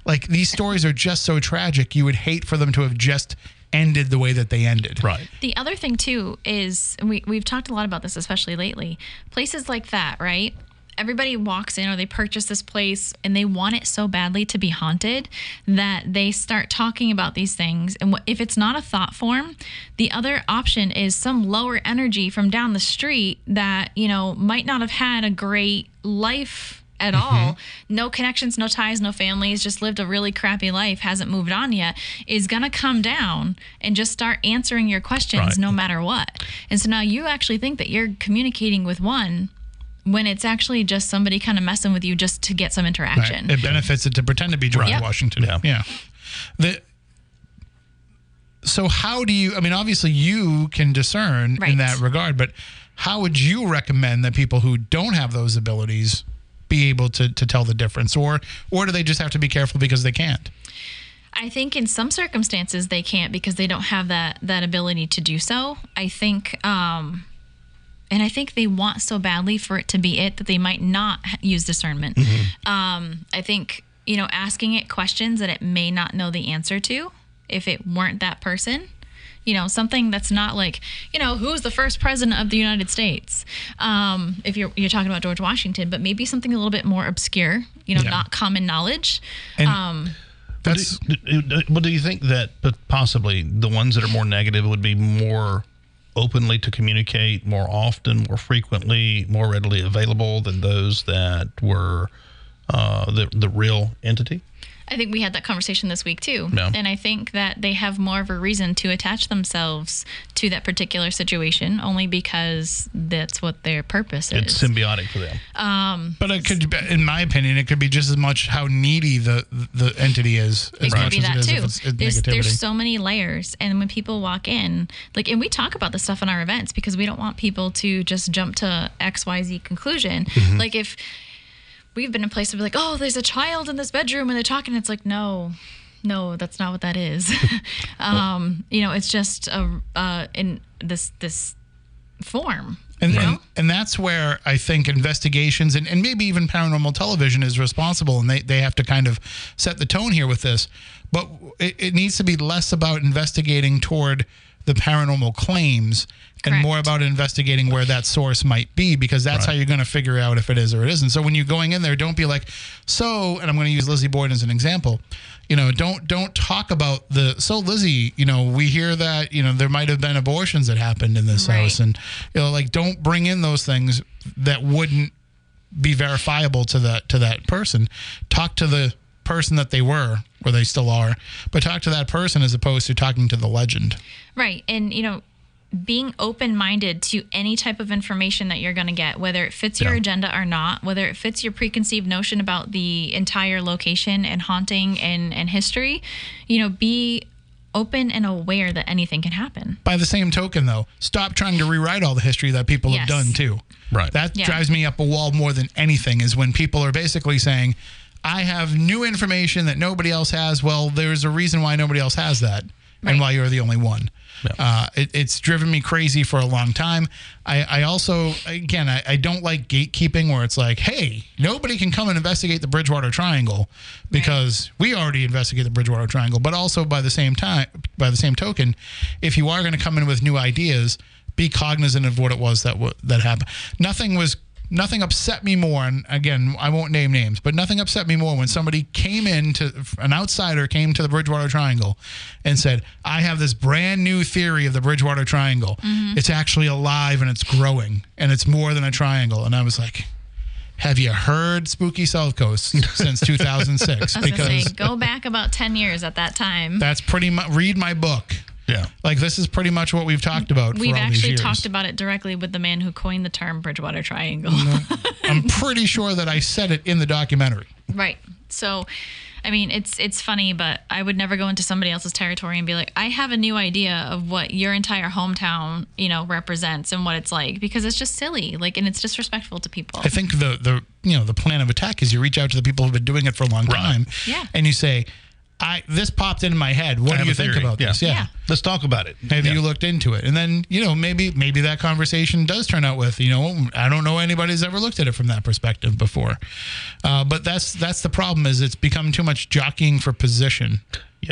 Like these stories are just so tragic. You would hate for them to have just ended the way that they ended. Right. The other thing too is we we've talked a lot about this, especially lately. Places like that, right? Everybody walks in or they purchase this place and they want it so badly to be haunted that they start talking about these things. And if it's not a thought form, the other option is some lower energy from down the street that, you know, might not have had a great life at all, mm-hmm. no connections, no ties, no families, just lived a really crappy life, hasn't moved on yet, is going to come down and just start answering your questions Right. no matter what. And so now you actually think that you're communicating with one when it's actually just somebody kind of messing with you just to get some Right. interaction. It benefits it to pretend to be George Yep. Washington. Yeah. Yeah. The so how do you I mean obviously you can discern Right. in that regard, but how would you recommend that people who don't have those abilities be able to, to tell the difference or or do they just have to be careful because they can't? I think in some circumstances they can't because they don't have that that ability to do so. I think um and I think they want so badly for it to be it that they might not use discernment. Um, I think you know asking it questions that it may not know the answer to if it weren't that person. You know something that's not like you know who's the first president of the United States. Um, if you're you're talking about George Washington, but maybe something a little bit more obscure. You know, Yeah. not common knowledge. And um, that's do, do, do- but do you think that p- possibly the ones that are more negative would be more openly to communicate more often, more frequently, more readily available than those that were uh, the the real entity? I think we had that conversation this week too. Yeah. And I think that they have more of a reason to attach themselves to that particular situation only because that's what their purpose It's is. It's symbiotic for them. But it could, in my opinion, it could be just as much how needy the the entity is, as it could much be as that it is too. it's, it's There's there's so many layers, and when people walk in, like, and we talk about this stuff in our events because we don't want people to just jump to X Y Z conclusion. Mm-hmm. Like if we've been in places where like, oh, there's a child in this bedroom, and they're talking, it's like, no, no, that's not what that is. um, you know, it's just a uh, in this this form. And, and and that's where I think investigations and, and maybe even paranormal television is responsible and they, they have to kind of set the tone here with this. But it, it needs to be less about investigating toward the paranormal claims and Correct. more about investigating where that source might be because that's how you're going to figure out if it is or it isn't. So when you're going in there, don't be like, so, and I'm going to use Lizzie Borden as an example. You know, don't don't talk about the so Lizzie. You know, we hear that you know there might have been abortions that happened in this Right. house, and you know, like don't bring in those things that wouldn't be verifiable to that to that person. Talk to the person that they were or they still are, but talk to that person as opposed to talking to the legend. Right. And, you know, being open minded to any type of information that you're going to get, whether it fits your Yeah. agenda or not, whether it fits your preconceived notion about the entire location and haunting and, and history, you know, be open and aware that anything can happen. By the same token, though, stop trying to rewrite all the history that people have done too. Right. That Yeah. drives me up a wall more than anything. Is when people are basically saying, "I have new information that nobody else has." Well, there's a reason why nobody else has that, and Right. why you're the only one. Yeah. Uh, it, it's driven me crazy for a long time. I, I also, again, I, I don't like gatekeeping where it's like, hey, nobody can come and investigate the Bridgewater Triangle because we already investigate the Bridgewater Triangle. But also by the same time, by the same token, if you are going to come in with new ideas, be cognizant of what it was that w- that happened. Nothing was nothing upset me more. And again, I won't name names, but nothing upset me more when somebody came in to an outsider came to the Bridgewater Triangle and said, "I have this brand new theory of the Bridgewater Triangle. Mm-hmm. It's actually alive and it's growing and it's more than a triangle." And I was like. Have you heard Spooky South Coast since 2006? I say, go back about ten years at that time. that's pretty much read my book. Yeah. Like this is pretty much what we've talked about. We've for all these actually years. talked about it directly with the man who coined the term Bridgewater Triangle. I'm pretty sure that I said it in the documentary. Right. So, I mean, it's it's funny, but I would never go into somebody else's territory and be like, I have a new idea of what your entire hometown, you know, represents and what it's like because it's just silly, like, and it's disrespectful to people. I think the the you know the plan of attack is you reach out to the people who've been doing it for a long time, Yeah. and you say, "I this popped into my head. What I do you think about Yeah. this? Yeah." Yeah. Let's talk about it. Have Yeah. you looked into it? And then you know maybe maybe that conversation does turn out with you know I don't know anybody's ever looked at it from that perspective before, uh, but that's that's the problem is it's become too much jockeying for position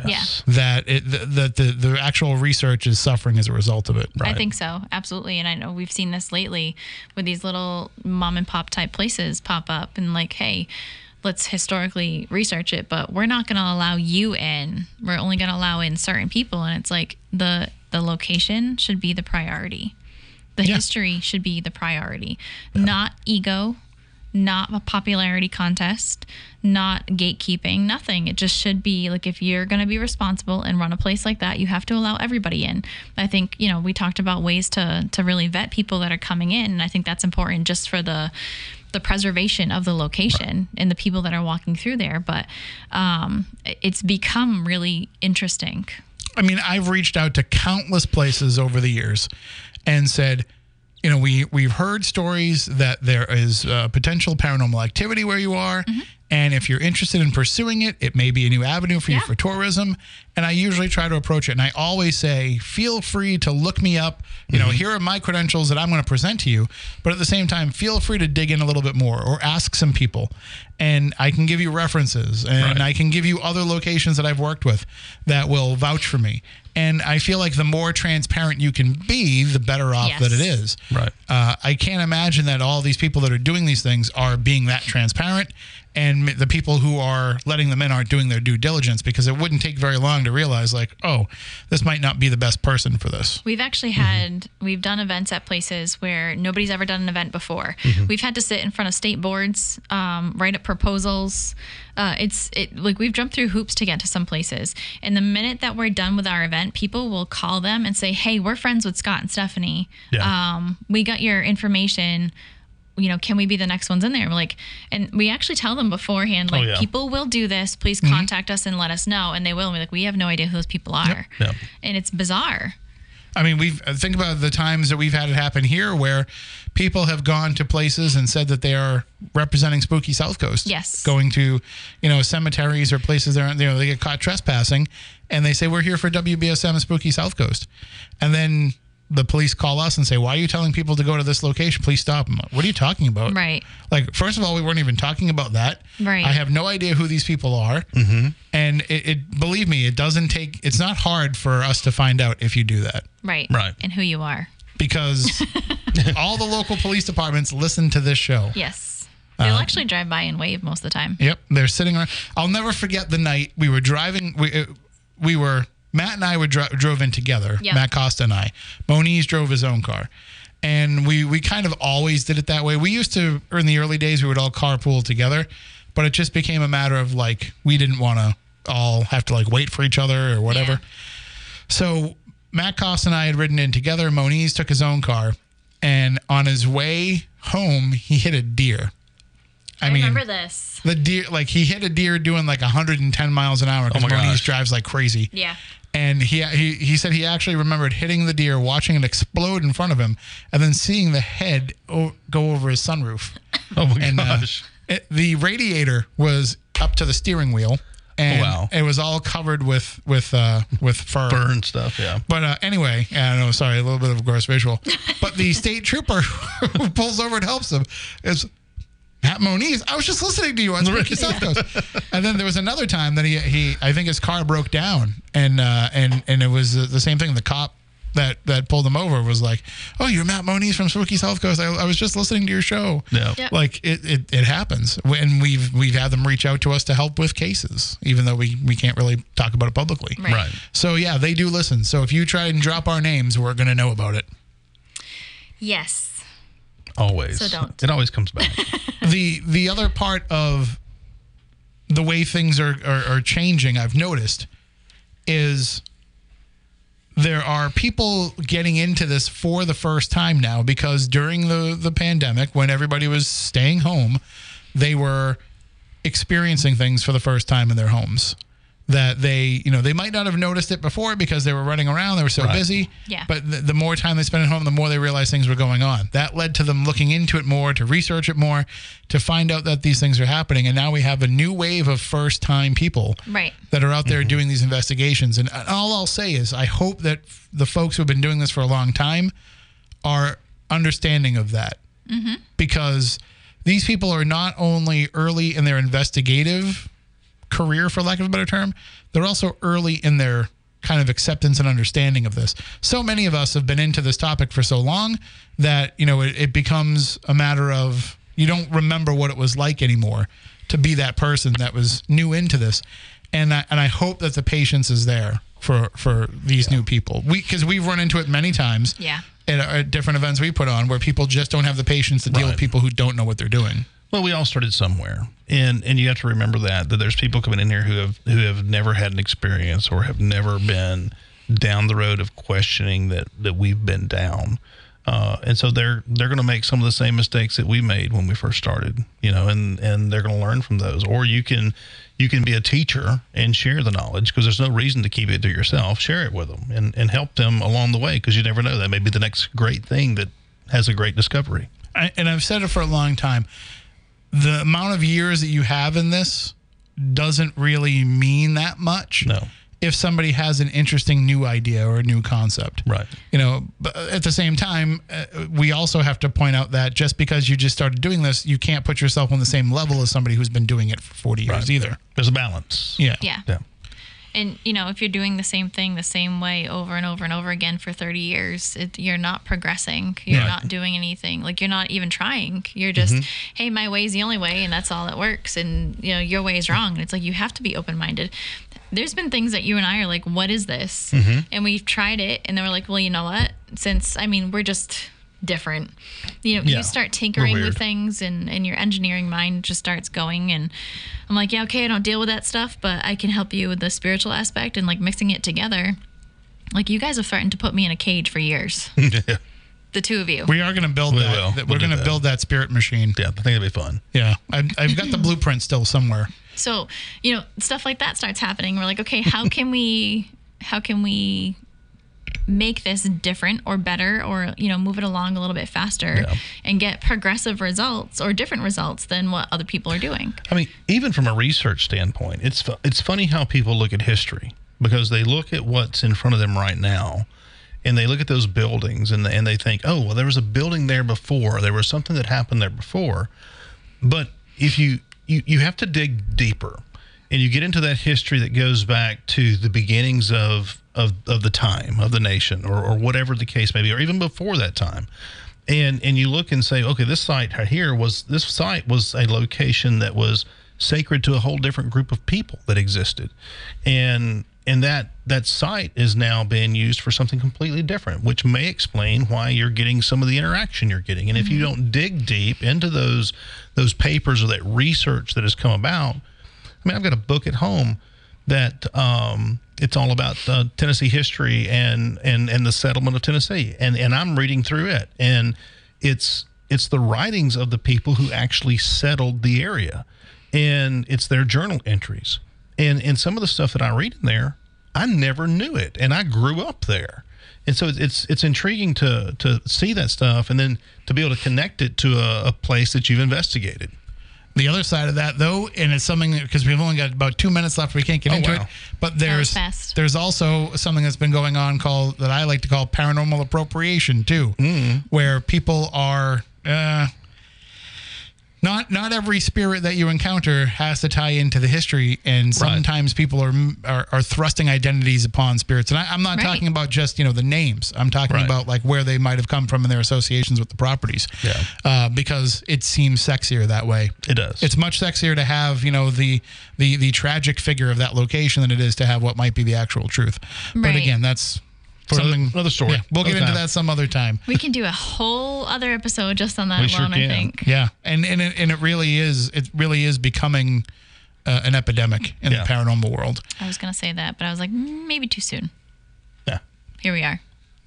Yes. that it that the, the actual research is suffering as a result of it. I think so, absolutely. And I know we've seen this lately with these little mom and pop type places pop up and like, hey, let's historically research it, but we're not going to allow you in. We're only going to allow in certain people, and it's like the the location should be the priority. The Yeah. history should be the priority, not ego, not a popularity contest, not gatekeeping, nothing. It just should be like if you're going to be responsible and run a place like that, you have to allow everybody in. I think, you know, we talked about ways to to really vet people that are coming in, and I think that's important just for the the preservation of the location and the people that are walking through there, but um, it's become really interesting. I mean, I've reached out to countless places over the years and said, you know, we we've heard stories that there is uh, potential paranormal activity where you are, and if you're interested in pursuing it, it may be a new avenue for you for tourism. And I usually try to approach it, and I always say, feel free to look me up. You know, here are my credentials that I'm going to present to you, but at the same time, feel free to dig in a little bit more or ask some people, and I can give you references and Right. I can give you other locations that I've worked with that will vouch for me. And I feel like the more transparent you can be, the better off Yes. that it is. Right. Uh, I can't imagine that all these people that are doing these things are being that transparent, and the people who are letting them in aren't doing their due diligence because it wouldn't take very long to realize, like, oh, this might not be the best person for this. We've actually had we've done events at places where nobody's ever done an event before. We've had to sit in front of state boards, um, write up proposals. Uh, it's it like we've jumped through hoops to get to some places. And the minute that we're done with our event, people will call them and say, "Hey, we're friends with Scott and Stephanie. Yeah. Um, we got your information." You know, can we be the next ones in there? We're like, and we actually tell them beforehand, like, yeah. people will do this. Please contact us and let us know. And they will. And we're like, we have no idea who those people are. Yep. And it's bizarre. I mean, we've uh, think about the times that we've had it happen here where people have gone to places and said that they are representing spooky South Coast. Yes. Going to, you know, cemeteries or places there, you know, they get caught trespassing and they say, we're here for WBSM spooky South Coast. And then the police call us and say, why are you telling people to go to this location? Please stop. I'm what are you talking about? Right. Like, first of all, we weren't even talking about that. Right. I have no idea who these people are. Mm-hmm. And it, it, believe me, it doesn't take, it's not hard for us to find out if you do that Right. Right. And who you are. because all the local police departments listen to this show. Yes. They'll Uh, actually drive by and wave most of the time. Yep, they're sitting around. I'll never forget the night we were driving. We uh, we were Matt and I were dro- drove in together. Yeah. Matt Costa and I. Moniz drove his own car, and we we kind of always did it that way. We used to in the early days we would all carpool together, but it just became a matter of like we didn't want to all have to like wait for each other or whatever. Yeah. So Matt Costa and I had ridden in together. Moniz took his own car, and on his way home, he hit a deer. I, mean, remember this. the deer, like he hit a deer doing like 110 miles an hour oh because Oh Moniz gosh. drives like crazy. Yeah. And he, he he said he actually remembered hitting the deer, watching it explode in front of him, and then seeing the head o- go over his sunroof. Oh my And uh, gosh. it, the radiator was up to the steering wheel, and Oh, wow. it was all covered with with uh, with fur. Burn stuff. Yeah. But uh, anyway, I know. Sorry, a little bit of a gross visual. But the state trooper who pulls over and helps him is Matt Moniz. I was just listening to you on Spooky South Coast. And then there was another time that he he I think his car broke down and uh, and and it was uh, the same thing. The cop that that pulled them over was like, "Oh, you're Matt Moniz from Spooky South Coast. I, I was just listening to your show." Yeah. Yep. Like it, it, it happens, and we've we've had them reach out to us to help with cases, even though we we can't really talk about it publicly. Right. Right. So yeah, they do listen. So if you try and drop our names, we're gonna know about it. Yes. Always. So don't. It always comes back. the the other part of the way things are, are, are changing, I've noticed, is there are people getting into this for the first time now because during the, the pandemic, when everybody was staying home, they were experiencing things for the first time in their homes that they you know they might not have noticed it before because they were running around they were so Right. busy. Yeah. but the, the more time they spent at home the more they realized things were going on. That led to them looking into it more to research it more to find out that these things are happening. And now we have a new wave of first time people Right. that are out there mm-hmm. doing these investigations. And all i'll say is i hope that the folks who have been doing this for a long time are understanding of that. Mm-hmm. Because these people are not only early in their investigative career, for lack of a better term, they're also early in their kind of acceptance and understanding of this. So many of us have been into this topic for so long that, you know, it, it becomes a matter of you don't remember what it was like anymore to be that person that was new into this. And I, and I hope that the patience is there for for these new people. We because we've run into it many times Yeah. at, at different events we put on where people just don't have the patience to deal with people who don't know what they're doing. Well, we all started somewhere, and and you have to remember that that there's people coming in here who have who have never had an experience or have never been down the road of questioning that that we've been down, uh, and so they're they're going to make some of the same mistakes that we made when we first started, you know, and and they're going to learn from those. Or you can you can be a teacher and share the knowledge because there's no reason to keep it to yourself. Share it with them and and help them along the way because you never know that may be the next great thing that has a great discovery. I, and I've said it for a long time. The amount of years that you have in this doesn't really mean that much. No. If somebody has an interesting new idea or a new concept. Right. You know, but at the same time, uh, we also have to point out that just because you just started doing this, you can't put yourself on the same level as somebody who's been doing it for 40 years Right. either. There's a balance. Yeah. Yeah. Yeah. And you know, if you're doing the same thing the same way over and over and over again for 30 years, it, you're not progressing. You're Right. not doing anything. Like you're not even trying. You're just, mm-hmm. hey, my way is the only way, and that's all that works. And you know, your way is wrong. And it's like you have to be open minded. There's been things that you and I are like, what is this? Mm-hmm. And we've tried it, and then we're like, well, you know what? Since I mean, we're just different. You know, Yeah, you start tinkering with things, and and your engineering mind just starts going. And I'm like, yeah, okay, I don't deal with that stuff, but I can help you with the spiritual aspect and like mixing it together. Like you guys have threatened to put me in a cage for years, the two of you. We are going to build We that. will. that- We'll we're going to build that spirit machine. Yeah, I think it'd be fun. Yeah. I've, I've got the blueprint still somewhere. So, you know, stuff like that starts happening. We're like, okay, how can we how can we make this different or better or, you know, move it along a little bit faster Yeah. and get progressive results or different results than what other people are doing. I mean, even from a research standpoint, it's it's funny how people look at history because they look at what's in front of them right now, and they look at those buildings and they, and they think, oh, well, there was a building there before, there was something that happened there before, but if you you, you have to dig deeper and you get into that history that goes back to the beginnings of of, of the time of the nation or, or whatever the case may be or even before that time. And and you look and say okay this site right here was this site was a location that was sacred to a whole different group of people that existed. And and that that site is now being used for something completely different which may explain why you're getting some of the interaction you're getting. And if you mm-hmm. don't dig deep into those those papers or that research that has come about I mean, I've got a book at home that um, it's all about uh, Tennessee history and, and and the settlement of Tennessee, and and I'm reading through it, and it's it's the writings of the people who actually settled the area, and it's their journal entries, and and some of the stuff that I read in there, I never knew it, and I grew up there. And so it's, it's intriguing to to see that stuff, and then to be able to connect it to a, a place that you've investigated. The other side of that, though, and it's something because we've only got about two minutes left, we can't get Oh, into wow. it. But there's there's also something that's been going on called that I like to call paranormal appropriation too, Mm. where people are uh, not not not every spirit that you encounter has to tie into the history, and sometimes people are, are are thrusting identities upon spirits. And I, I'm not Right. talking about just you know the names. I'm talking Right. about like where they might have come from and their associations with the properties. Yeah. uh, because it seems sexier that way. It does. It's much sexier to have you know the the the tragic figure of that location than it is to have what might be the actual truth. But again, that's another- something another story. Yeah, we'll get into time. that some other time. We can do a whole other episode just on that We sure alone, I can. think. Yeah, and and it, and it really is it really is becoming uh, an epidemic in Yeah. the paranormal world. I was going to say that, but I was like, mm, maybe too soon. Yeah. Here we are.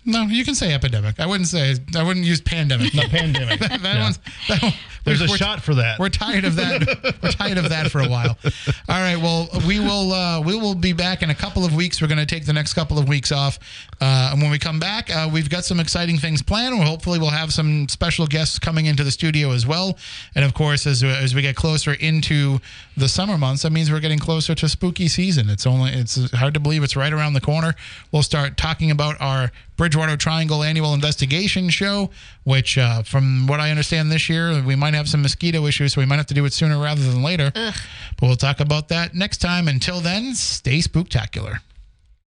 No, you can say epidemic. I wouldn't say I wouldn't use pandemic. the pandemic. that Yeah. one's that one, There's a shot for that. We're tired of that. we're tired of that for a while. All right. Well, we will uh, we will be back in a couple of weeks. We're going to take the next couple of weeks off, uh, and when we come back, uh, we've got some exciting things planned. Well, hopefully, we'll have some special guests coming into the studio as well. And of course, as as we get closer into the summer months, that means we're getting closer to spooky season. It's only it's hard to believe it's right around the corner. We'll start talking about our Bridgewater Triangle annual investigation show, which, uh, from what I understand this year, we might have some mosquito issues, so we might have to do it sooner rather than later. But we'll talk about that next time. Until then, stay spooktacular.